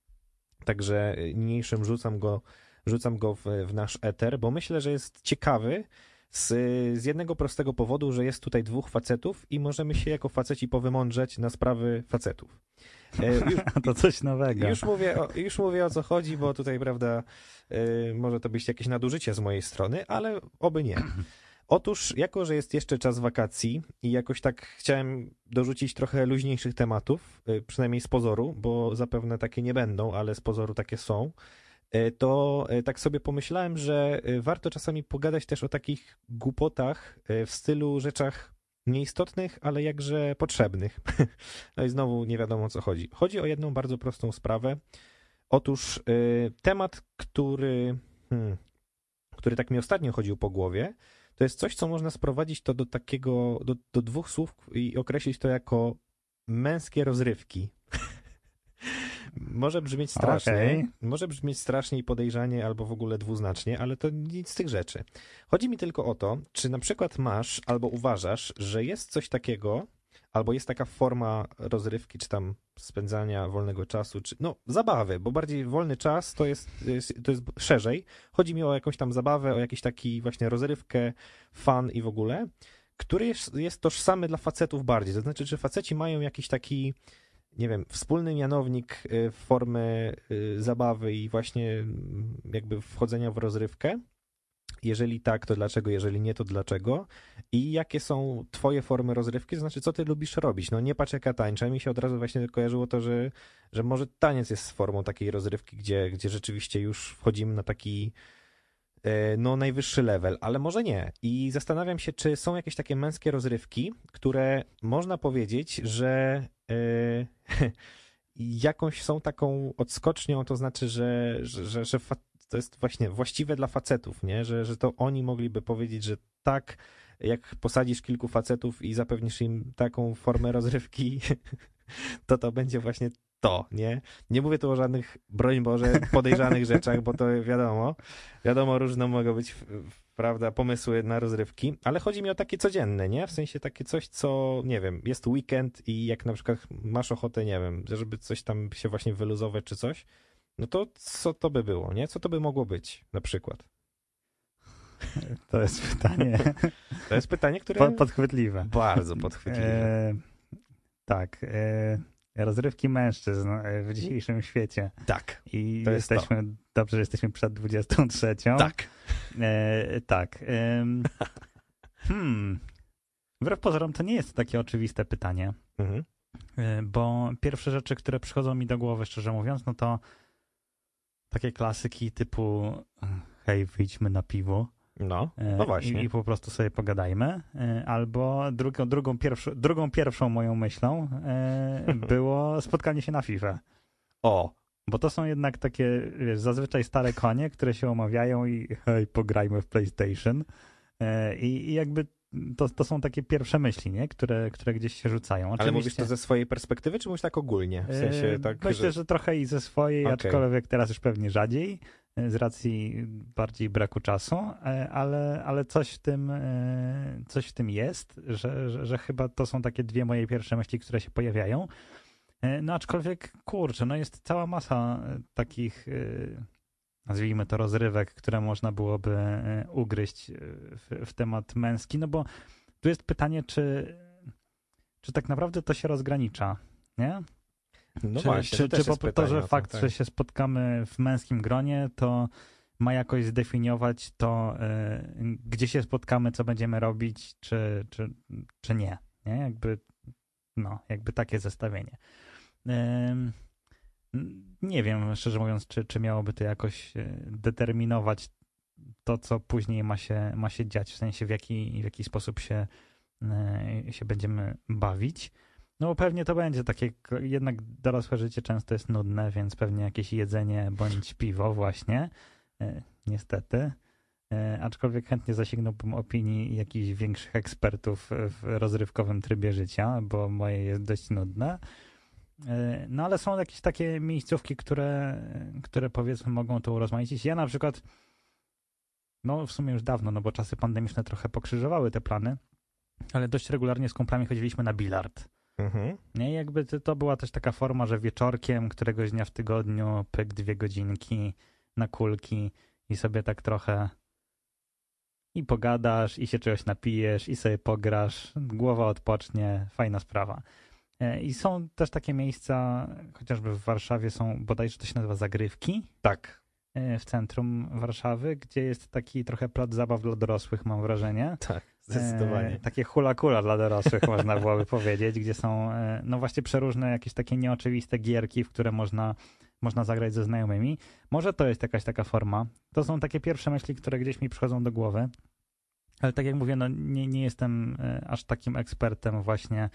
także niniejszym rzucam go, rzucam go w, w nasz eter, bo myślę, że jest ciekawy, z, z jednego prostego powodu, że jest tutaj dwóch facetów i możemy się jako faceci powymądrzeć na sprawy facetów. E, [laughs] już, to coś nowego. już, mówię o, już mówię o co chodzi, bo tutaj, prawda, e, może to być jakieś nadużycie z mojej strony, ale oby nie. [clears throat] Otóż, jako że jest jeszcze czas wakacji i jakoś tak chciałem dorzucić trochę luźniejszych tematów, e, przynajmniej z pozoru, bo zapewne takie nie będą, ale z pozoru takie są, e, to e, tak sobie pomyślałem, że warto czasami pogadać też o takich głupotach w stylu rzeczach nieistotnych, ale jakże potrzebnych. [laughs] No i znowu nie wiadomo o co chodzi. Chodzi o jedną bardzo prostą sprawę. Otóż y, temat, który, hmm, który tak mi ostatnio chodził po głowie, to jest coś, co można sprowadzić to do takiego, do, do dwóch słów i określić to jako męskie rozrywki. może brzmieć strasznie, Okej. może brzmieć strasznie i podejrzanie, albo w ogóle dwuznacznie, ale to nic z tych rzeczy. Chodzi mi tylko o to, czy na przykład masz albo uważasz, że jest coś takiego, albo jest taka forma rozrywki, czy tam spędzania wolnego czasu, czy no zabawy, bo bardziej wolny czas to jest, to jest szerzej. Chodzi mi o jakąś tam zabawę, o jakiś taki właśnie rozrywkę, fan i w ogóle, który jest, jest tożsamy dla facetów bardziej. To znaczy, czy faceci mają jakiś taki nie wiem, wspólny mianownik y, formy y, zabawy i właśnie mm, jakby wchodzenia w rozrywkę? Jeżeli tak, to dlaczego? Jeżeli nie, to dlaczego? I jakie są twoje formy rozrywki? Znaczy, co ty lubisz robić? No nie patrz jak ja tańczę. Mi się od razu właśnie kojarzyło to, że, że może taniec jest formą takiej rozrywki, gdzie, gdzie rzeczywiście już wchodzimy na taki e, no najwyższy level, ale może nie. I zastanawiam się, czy są jakieś takie męskie rozrywki, które można powiedzieć, że e, [laughs] jakąś są taką odskocznią, to znaczy, że, że, że, że to jest właśnie właściwe dla facetów, nie? Że, że to oni mogliby powiedzieć, że tak, jak posadzisz kilku facetów i zapewnisz im taką formę rozrywki, [laughs] to to będzie właśnie to, nie? Nie mówię tu o żadnych, broń Boże, podejrzanych rzeczach, bo to wiadomo, wiadomo, różne mogą być, prawda, pomysły na rozrywki, ale chodzi mi o takie codzienne, nie? W sensie takie coś, co, nie wiem, jest weekend i jak na przykład masz ochotę, nie wiem, żeby coś tam się właśnie wyluzować czy coś, no to co to by było, nie? Co to by mogło być, na przykład? [laughs] To jest pytanie [laughs] To jest pytanie, które po, podchwytliwe. bardzo podchwytliwe. E, tak. E, rozrywki mężczyzn e, w dzisiejszym świecie. Tak, I To jest jesteśmy, dobrze, że jesteśmy przed 23. tak. E, tak. [laughs] hmm. Wbrew pozorom to nie jest takie oczywiste pytanie, Mhm. e, bo pierwsze rzeczy, które przychodzą mi do głowy, szczerze mówiąc, no to takie klasyki typu hej, wyjdźmy na piwo. No, E, no właśnie. I, I po prostu sobie pogadajmy. E, Albo drugą, drugą, pierwszą, drugą pierwszą moją myślą e, [laughs] było spotkanie się na FIFA. O, Bo to są jednak takie, wiesz, zazwyczaj stare konie, które się omawiają i hej, pograjmy w PlayStation. I, i jakby to, to są takie pierwsze myśli, nie? Które, które gdzieś się rzucają. ale mówisz Oczywiście, to ze swojej perspektywy, czy mówisz tak ogólnie? W sensie e, tak, Myślę, że trochę i ze swojej, Okej. aczkolwiek teraz już pewnie rzadziej, e, z racji bardziej braku czasu, e, ale, ale coś, w tym, coś w tym jest, że, że, że chyba to są takie dwie moje pierwsze myśli, które się pojawiają. No aczkolwiek, kurczę, no jest cała masa takich, nazwijmy to rozrywek, które można byłoby e, ugryźć e, w, w temat męski, no bo tu jest pytanie, czy, czy tak naprawdę to się rozgranicza, nie? No czy, właśnie, czy, to czy po, to, że to, fakt, tak. że się spotkamy w męskim gronie, to ma jakoś zdefiniować to, y, gdzie się spotkamy, co będziemy robić, czy, czy, czy nie. nie? Jakby, no, jakby takie zestawienie. Ym, nie wiem, szczerze mówiąc, czy, czy miałoby to jakoś y, determinować to, co później ma się, ma się dziać, w sensie w jaki, w jaki sposób się, e, się będziemy bawić. No bo pewnie to będzie takie, jednak dorosłe życie często jest nudne, więc pewnie jakieś jedzenie bądź piwo właśnie, e, niestety. E, aczkolwiek chętnie zasięgnąłbym opinii jakichś większych ekspertów w rozrywkowym trybie życia, bo moje jest dość nudne. E, no ale są jakieś takie miejscówki, które, które powiedzmy mogą to urozmaicić. Ja na przykład, no w sumie już dawno, no bo czasy pandemiczne trochę pokrzyżowały te plany, ale dość regularnie z kumplami chodziliśmy na bilard. Mhm. Nie, jakby to była też taka forma, że wieczorkiem któregoś dnia w tygodniu pyk dwie godzinki na kulki i sobie tak trochę i pogadasz, i się czegoś napijesz, i sobie pograsz, głowa odpocznie, fajna sprawa. E, I są też takie miejsca, chociażby w Warszawie są, bodajże to się nazywa Zagrywki. Tak. E, w centrum Warszawy, gdzie jest taki trochę plac zabaw dla dorosłych, mam wrażenie. Tak, zdecydowanie. E, takie hula-kula dla dorosłych, [laughs] można byłoby powiedzieć, gdzie są e, no właśnie przeróżne jakieś takie nieoczywiste gierki, w które można, można zagrać ze znajomymi. Może to jest jakaś taka forma. To są takie pierwsze myśli, które gdzieś mi przychodzą do głowy. Ale tak jak mówię, no nie, nie jestem e, aż takim ekspertem właśnie E,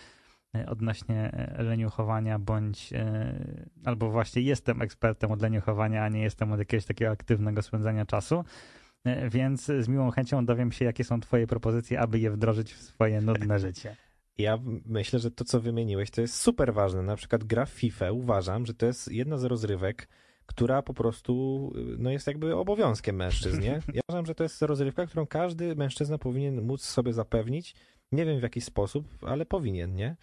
odnośnie e, leniuchowania, bądź e, albo właśnie jestem ekspertem od leniuchowania, a nie jestem od jakiegoś takiego aktywnego spędzania czasu. Więc z miłą chęcią dowiem się, jakie są Twoje propozycje, aby je wdrożyć w swoje nudne [laughs] życie. Ja myślę, że to, co wymieniłeś, to jest super ważne. Na przykład gra w FIFA uważam, że to jest jedna z rozrywek, która po prostu no, jest jakby obowiązkiem mężczyzn. Nie? Ja uważam, że to jest rozrywka, którą każdy mężczyzna powinien móc sobie zapewnić nie wiem w jaki sposób, ale powinien, nie?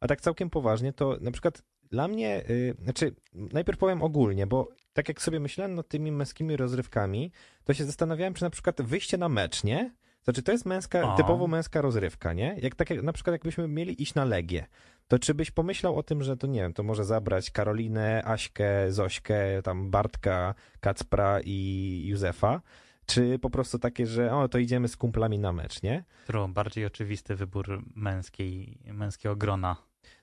A tak całkiem poważnie, to na przykład dla mnie, yy, znaczy najpierw powiem ogólnie, bo tak jak sobie myślałem nad tymi męskimi rozrywkami, to się zastanawiałem, czy na przykład wyjście na mecz, nie? Znaczy, to jest męska, typowo męska rozrywka, nie? Jak tak, na przykład jakbyśmy mieli iść na Legię, to czy byś pomyślał o tym, że to nie wiem, to może zabrać Karolinę, Aśkę, Zośkę, tam Bartka, Kacpra i Józefa, czy po prostu takie, że o, to idziemy z kumplami na mecz, nie? True, bardziej oczywisty wybór męskiej, męskiego grona.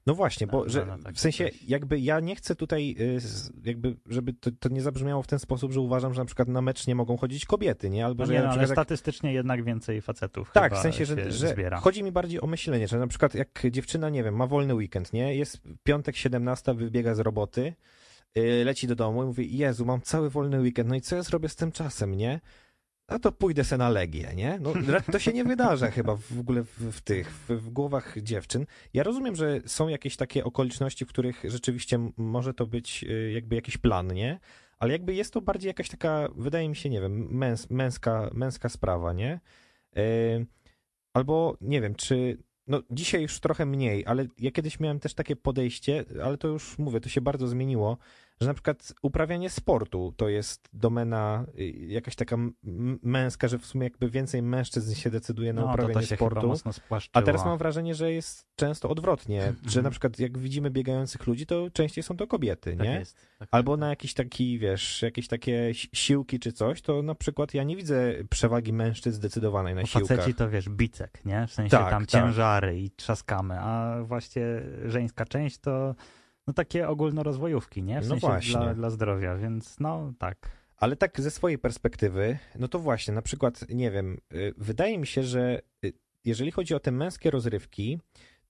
No właśnie, bo że, w sensie jakby ja nie chcę tutaj y, jakby, żeby to, to, nie zabrzmiało w ten sposób, że uważam, że na przykład na mecz nie mogą chodzić kobiety, nie? Albo, no że nie, ja no, ale jak... statystycznie jednak więcej facetów Tak, w sensie, że, że chodzi mi bardziej o myślenie, że na przykład jak dziewczyna, nie wiem, ma wolny weekend, nie? Jest piątek 17, wybiega z roboty, y, leci do domu i mówi, Jezu, mam cały wolny weekend, no i co ja zrobię z tym czasem, nie? A to pójdę se na Legię, nie? No, to się nie wydarza chyba w ogóle w, w tych, w, w, głowach dziewczyn. Ja rozumiem, że są jakieś takie okoliczności, w których rzeczywiście może to być y, jakby jakiś plan, nie? Ale jakby jest to bardziej jakaś taka, wydaje mi się, nie wiem, męs, męska, męska sprawa, nie? Yy, albo, nie wiem, czy no dzisiaj już trochę mniej, ale ja kiedyś miałem też takie podejście, ale to już mówię, to się bardzo zmieniło, że na przykład uprawianie sportu to jest domena y, jakaś taka męska, że w sumie jakby więcej mężczyzn się decyduje na no, uprawianie sportu. A teraz mam wrażenie, że jest często odwrotnie, -hmm. że na przykład jak widzimy biegających ludzi, to częściej są to kobiety, tak nie? Jest, tak Albo na jakiś taki, wiesz, jakieś takie siłki czy coś, to na przykład ja nie widzę przewagi mężczyzn zdecydowanej na Bo siłkach. Faceci to wiesz, bicek, nie? W sensie tak, tam tak. ciężary i trzaskamy, a właśnie żeńska część to no takie ogólnorozwojówki, nie? W no sensie właśnie. Dla, dla zdrowia, więc no tak. Ale tak ze swojej perspektywy, no to właśnie, na przykład, nie wiem, y, wydaje mi się, że y, jeżeli chodzi o te męskie rozrywki,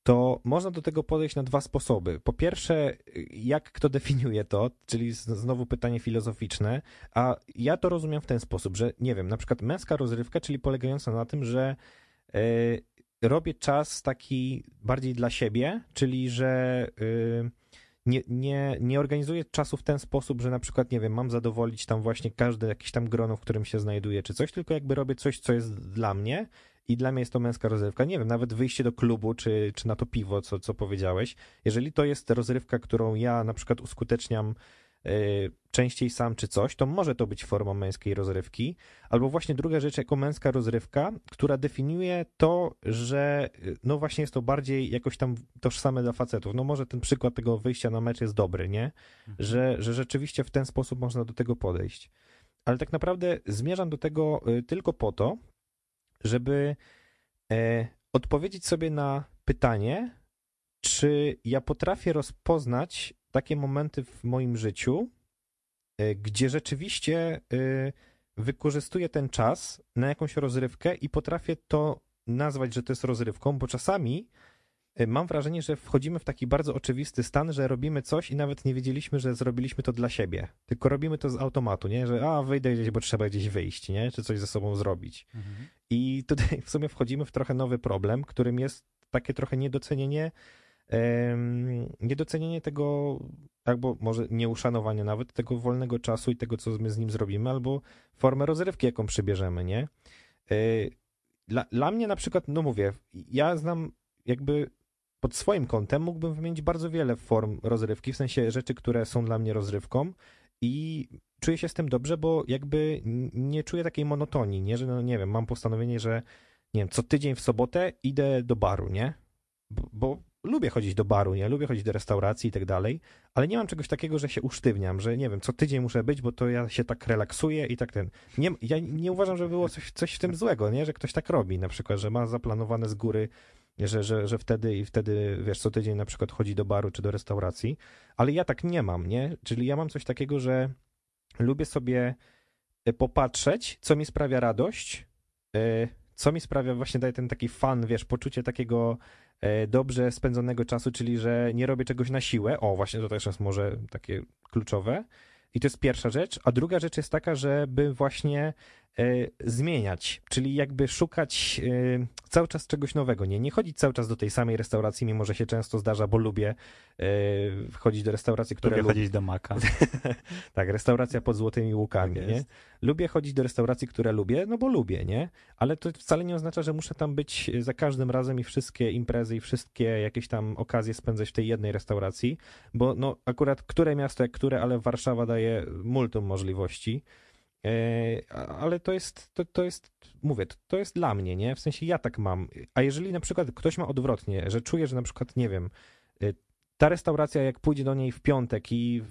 to można do tego podejść na dwa sposoby. Po pierwsze, y, jak kto definiuje to, czyli znowu pytanie filozoficzne, a ja to rozumiem w ten sposób, że nie wiem, na przykład męska rozrywka, czyli polegająca na tym, że robię czas taki bardziej dla siebie, czyli że nie, nie, nie organizuję czasu w ten sposób, że na przykład, nie wiem, mam zadowolić tam właśnie każde jakieś tam grono, w którym się znajduję, czy coś, tylko jakby robię coś, co jest dla mnie i dla mnie jest to męska rozrywka. Nie wiem, nawet wyjście do klubu, czy, czy na to piwo, co, co powiedziałeś. Jeżeli to jest rozrywka, którą ja na przykład uskuteczniam częściej sam czy coś, to może to być forma męskiej rozrywki. Albo właśnie druga rzecz, jako męska rozrywka, która definiuje to, że y, no właśnie jest to bardziej jakoś tam tożsame dla facetów. No może ten przykład tego wyjścia na mecz jest dobry, nie? Mhm. Że, że rzeczywiście w ten sposób można do tego podejść. Ale tak naprawdę zmierzam do tego y, tylko po to, żeby e, odpowiedzieć sobie na pytanie, czy ja potrafię rozpoznać takie momenty w moim życiu, e, gdzie rzeczywiście e, wykorzystuję ten czas na jakąś rozrywkę i potrafię to nazwać, że to jest rozrywką, bo czasami y, mam wrażenie, że wchodzimy w taki bardzo oczywisty stan, że robimy coś i nawet nie wiedzieliśmy, że zrobiliśmy to dla siebie. Tylko robimy to z automatu, nie? Że a, wyjdę gdzieś, bo trzeba gdzieś wyjść, nie? Czy coś ze sobą zrobić. Mhm. I tutaj w sumie wchodzimy w trochę nowy problem, którym jest takie trochę niedocenienie, niedocenienie tego, albo może nieuszanowanie nawet tego wolnego czasu i tego, co my z nim zrobimy, albo formę rozrywki, jaką przybierzemy, nie? Y, Dla, dla mnie na przykład, no mówię, ja znam jakby pod swoim kątem mógłbym wymienić bardzo wiele form rozrywki, w sensie rzeczy, które są dla mnie rozrywką i czuję się z tym dobrze, bo jakby nie czuję takiej monotonii, nie, że no nie wiem, mam postanowienie, że nie wiem, co tydzień w sobotę idę do baru, nie? Bo, bo lubię chodzić do baru, nie? Lubię chodzić do restauracji i tak dalej, ale nie mam czegoś takiego, że się usztywniam, że nie wiem, co tydzień muszę być, bo to ja się tak relaksuję i tak ten. Nie, ja nie uważam, że było coś, coś w tym złego, nie? Że ktoś tak robi, na przykład, że ma zaplanowane z góry, że, że, że wtedy i wtedy, wiesz, co tydzień na przykład chodzi do baru czy do restauracji, ale ja tak nie mam, nie? Czyli ja mam coś takiego, że lubię sobie e, popatrzeć, co mi sprawia radość, e, co mi sprawia, właśnie daje ten taki fan, wiesz, poczucie takiego dobrze spędzonego czasu, czyli że nie robię czegoś na siłę. O, właśnie to też jest może takie kluczowe. I to jest pierwsza rzecz. A druga rzecz jest taka, żeby właśnie e, zmieniać, czyli jakby szukać e, cały czas czegoś nowego. Nie, nie chodzić cały czas do tej samej restauracji, mimo że się często zdarza, bo lubię e, chodzić do restauracji, które Lubię lubię. chodzić do Maka. [laughs] tak, restauracja pod złotymi łukami, Tak nie? Lubię chodzić do restauracji, które lubię, no bo lubię, nie? Ale to wcale nie oznacza, że muszę tam być za każdym razem i wszystkie imprezy i wszystkie jakieś tam okazje spędzać w tej jednej restauracji, bo no akurat które miasto jak które, ale Warszawa daje multum możliwości. E, ale to jest, to, to jest, mówię, to, to jest dla mnie, nie? W sensie ja tak mam. A jeżeli na przykład ktoś ma odwrotnie, że czuje, że na przykład, nie wiem, y, ta restauracja, jak pójdzie do niej w piątek i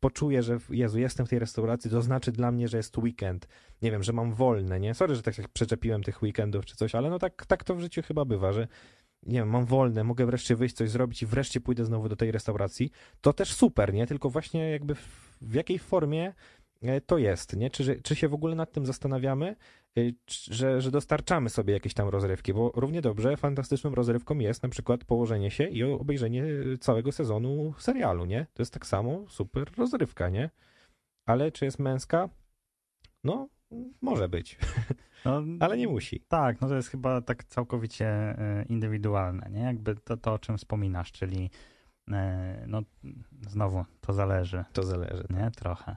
poczuje, że Jezu, jestem w tej restauracji, to znaczy dla mnie, że jest weekend. Nie wiem, że mam wolne, nie? Sorry, że tak się przeczepiłem tych weekendów czy coś, ale no tak, tak to w życiu chyba bywa, że nie wiem, mam wolne, mogę wreszcie wyjść, coś zrobić i wreszcie pójdę znowu do tej restauracji. To też super, nie? Tylko właśnie jakby w, w jakiej formie to jest, nie? Czy, czy się w ogóle nad tym zastanawiamy, czy- że, że dostarczamy sobie jakieś tam rozrywki, bo równie dobrze fantastyczną rozrywką jest na przykład położenie się i obejrzenie całego sezonu serialu, nie? To jest tak samo super rozrywka, nie? Ale czy jest męska? No, może być, No, [laughs] ale nie musi. Tak, no to jest chyba tak całkowicie e, indywidualne, nie? Jakby to, to o czym wspominasz, czyli e, no znowu to zależy, To zależy. nie? Trochę.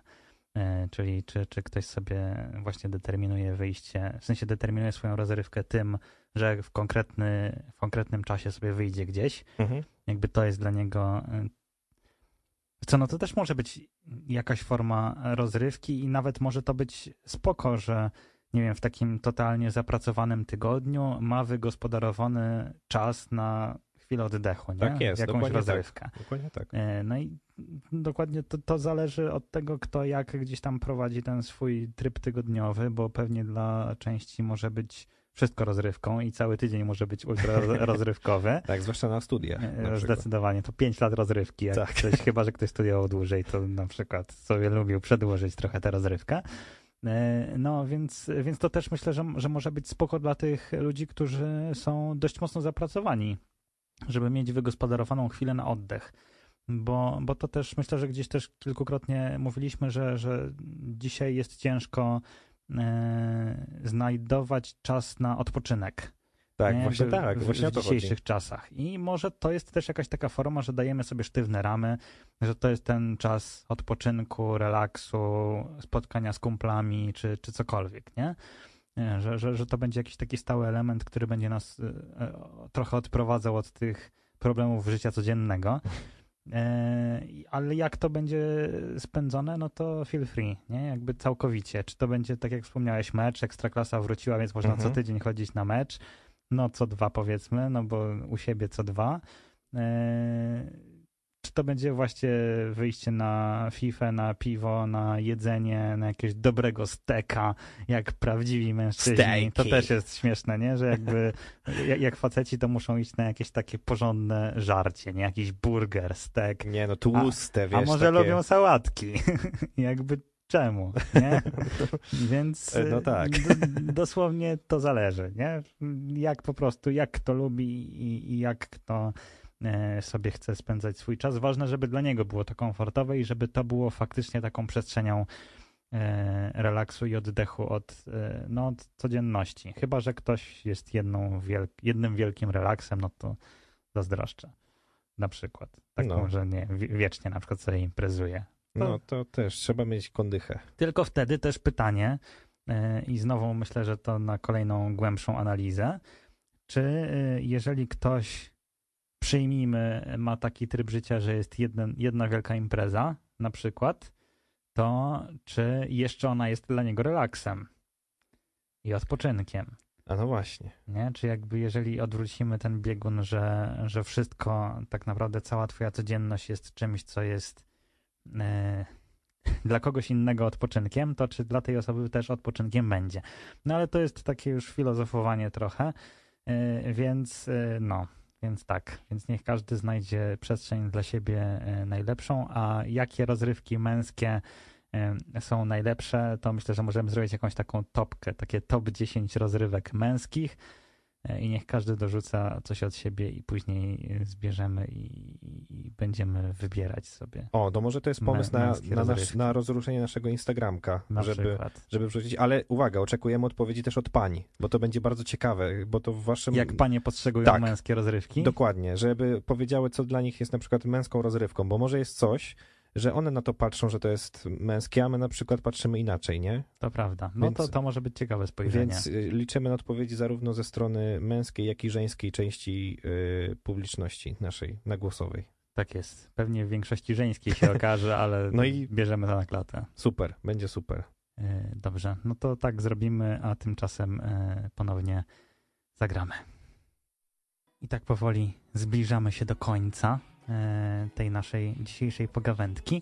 E, Czyli czy, czy ktoś sobie właśnie determinuje wyjście, w sensie determinuje swoją rozrywkę tym, że w, konkretny, w konkretnym czasie sobie wyjdzie gdzieś, Mhm. jakby to jest dla niego. y, Co, no to też może być jakaś forma rozrywki i nawet może to być spoko, że nie wiem, w takim totalnie zapracowanym tygodniu ma wygospodarowany czas na chwilę oddechu, nie? Tak jest, Jakąś rozrywkę. Dokładnie tak. E, No i dokładnie to, to zależy od tego, kto jak gdzieś tam prowadzi ten swój tryb tygodniowy, bo pewnie dla części może być wszystko rozrywką i cały tydzień może być ultra roz- [laughs] rozrywkowy. Tak, zwłaszcza na studiach. E, Na. Zdecydowanie, to 5 lat rozrywki. Jak Tak. ktoś, chyba, że ktoś studiował dłużej, to na przykład sobie lubił przedłużyć trochę tę rozrywkę. E, No, więc, więc to też myślę, że, że może być spoko dla tych ludzi, którzy są dość mocno zapracowani, żeby mieć wygospodarowaną chwilę na oddech. Bo, bo to też myślę, że gdzieś też kilkukrotnie mówiliśmy, że, że dzisiaj jest ciężko e, znajdować czas na odpoczynek. Tak, nie? właśnie tak, w, właśnie o w to chodzi. dzisiejszych czasach. I może to jest też jakaś taka forma, że dajemy sobie sztywne ramy, że to jest ten czas odpoczynku, relaksu, spotkania z kumplami, czy, czy cokolwiek, nie? Nie, Że, że, że to będzie jakiś taki stały element, który będzie nas e, e, trochę odprowadzał od tych problemów życia codziennego. [laughs] E, ale jak to będzie spędzone, no to feel free, nie? Jakby całkowicie. Czy to będzie, tak jak wspomniałeś, mecz, Ekstraklasa wróciła, więc można Mhm. co tydzień chodzić na mecz, no co dwa powiedzmy, no bo u siebie co dwa. Czy to będzie właśnie wyjście na FIFA, na piwo, na jedzenie, na jakiegoś dobrego steka, jak prawdziwi mężczyźni. Steki. To też jest śmieszne, nie? Że jakby [laughs] jak, faceci to muszą iść na jakieś takie porządne żarcie, nie? Jakiś burger, stek. Nie, no tłuste, wiesz, A może takie... lubią sałatki? [laughs] jakby czemu, nie? [laughs] Więc E, no tak. dosłownie to zależy, nie? Jak po prostu, jak kto lubi i, i jak kto sobie chce spędzać swój czas. Ważne, żeby dla niego było to komfortowe i żeby to było faktycznie taką przestrzenią e, relaksu i oddechu od, e, no, od codzienności. Chyba, że ktoś jest jedną wiel- jednym wielkim relaksem, no to zazdroszczę. Na przykład. Taką, No. że nie, wie- wiecznie na przykład sobie imprezuje. No to też trzeba mieć kondychę. Tylko wtedy też pytanie, e, i znowu myślę, że to na kolejną głębszą analizę, czy e, jeżeli ktoś, przyjmijmy, ma taki tryb życia, że jest jeden, jedna wielka impreza, na przykład, to czy jeszcze ona jest dla niego relaksem i odpoczynkiem? A no właśnie. Nie? Czy jakby jeżeli odwrócimy ten biegun, że, że wszystko, tak naprawdę cała twoja codzienność jest czymś, co jest e, [laughs] dla kogoś innego odpoczynkiem, to czy dla tej osoby też odpoczynkiem będzie. No ale to jest takie już filozofowanie trochę, e, więc e, no, więc tak, więc niech każdy znajdzie przestrzeń dla siebie e, najlepszą, a jakie rozrywki męskie e, są najlepsze, to myślę, że możemy zrobić jakąś taką topkę, takie top 10 rozrywek męskich i niech każdy dorzuca coś od siebie i później e, zbierzemy i, i będziemy wybierać sobie O, to może to jest pomysł na, na, nasz, na rozruszenie naszego Instagramka, na żeby, przykład. żeby wrzucić. Ale uwaga, oczekujemy odpowiedzi też od pani, bo to będzie bardzo ciekawe, bo to w waszym... Jak panie postrzegują Tak. męskie rozrywki? Dokładnie, żeby powiedziały, co dla nich jest na przykład męską rozrywką, bo może jest coś, że one na to patrzą, że to jest męskie, a my na przykład patrzymy inaczej, nie? To prawda. No Więc- to, to może być ciekawe spojrzenie. Więc y, liczymy na odpowiedzi zarówno ze strony męskiej, jak i żeńskiej części y, publiczności naszej, nagłosowej. Tak jest. Pewnie w większości żeńskiej się okaże, [laughs] ale No i- bierzemy to na klatę. Super, będzie super. E, Dobrze, no to tak zrobimy, a tymczasem e, ponownie zagramy. I tak powoli zbliżamy się do końca tej naszej dzisiejszej pogawędki.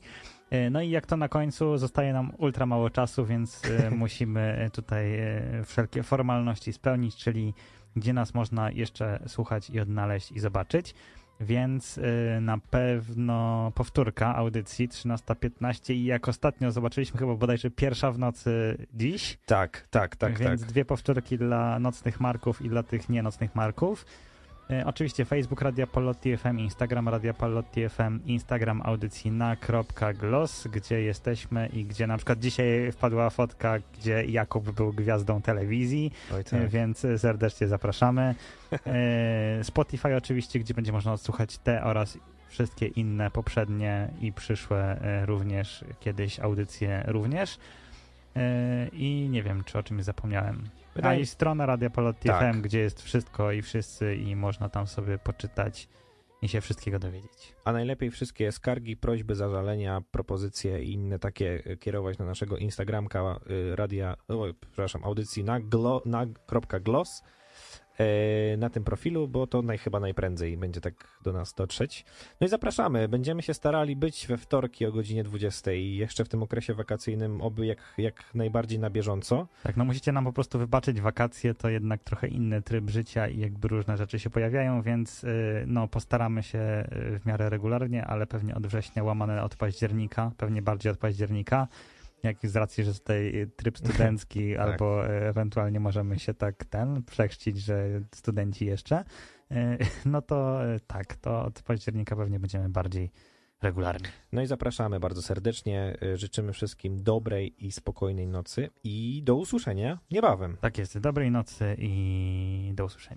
E, No i jak to na końcu, zostaje nam ultra mało czasu, więc e, [laughs] musimy tutaj e, wszelkie formalności spełnić, czyli gdzie nas można jeszcze słuchać i odnaleźć i zobaczyć. Więc na pewno powtórka audycji 13.15 i jak ostatnio zobaczyliśmy chyba bodajże pierwsza w nocy dziś, Tak, tak, tak, więc tak. dwie powtórki dla nocnych marków i dla tych nienocnych marków. E, oczywiście Facebook Radia Polotti FM, Instagram Radia Polotti FM, Instagram audycji na.gloss, gdzie jesteśmy i gdzie na przykład dzisiaj wpadła fotka, gdzie Jakub był gwiazdą telewizji, Oj, e, tak. więc serdecznie zapraszamy. E, Spotify oczywiście, gdzie będzie można odsłuchać te oraz wszystkie inne poprzednie i przyszłe e, również, kiedyś audycje również. E, I nie wiem, czy o czymś zapomniałem. A Wydaje- i strona Radia Polotti Tak. FM, gdzie jest wszystko i wszyscy i można tam sobie poczytać i się wszystkiego dowiedzieć. A najlepiej wszystkie skargi, prośby, zażalenia, propozycje i inne takie y, kierować na naszego Instagramka y, radia, o, przepraszam, audycji na, glo, na e, na tym profilu, bo to naj, chyba najprędzej będzie tak do nas dotrzeć. No i zapraszamy. Będziemy się starali być we wtorki o godzinie 20 i jeszcze w tym okresie wakacyjnym oby jak, jak najbardziej na bieżąco. Tak, no musicie nam po prostu wybaczyć wakacje, to jednak trochę inny tryb życia i jakby różne rzeczy się pojawiają, więc y, no postaramy się y, w miarę regularnie, ale pewnie od września łamane od października, pewnie bardziej od października, jak z racji, że tutaj tryb studencki [laughs] Tak. albo y, ewentualnie możemy się tak ten przechrzcić, że studenci jeszcze, y, [laughs] no to y, tak, to od października pewnie będziemy bardziej regularni. No i zapraszamy bardzo serdecznie. Życzymy wszystkim dobrej i spokojnej nocy i do usłyszenia niebawem. Tak jest, dobrej nocy i do usłyszenia.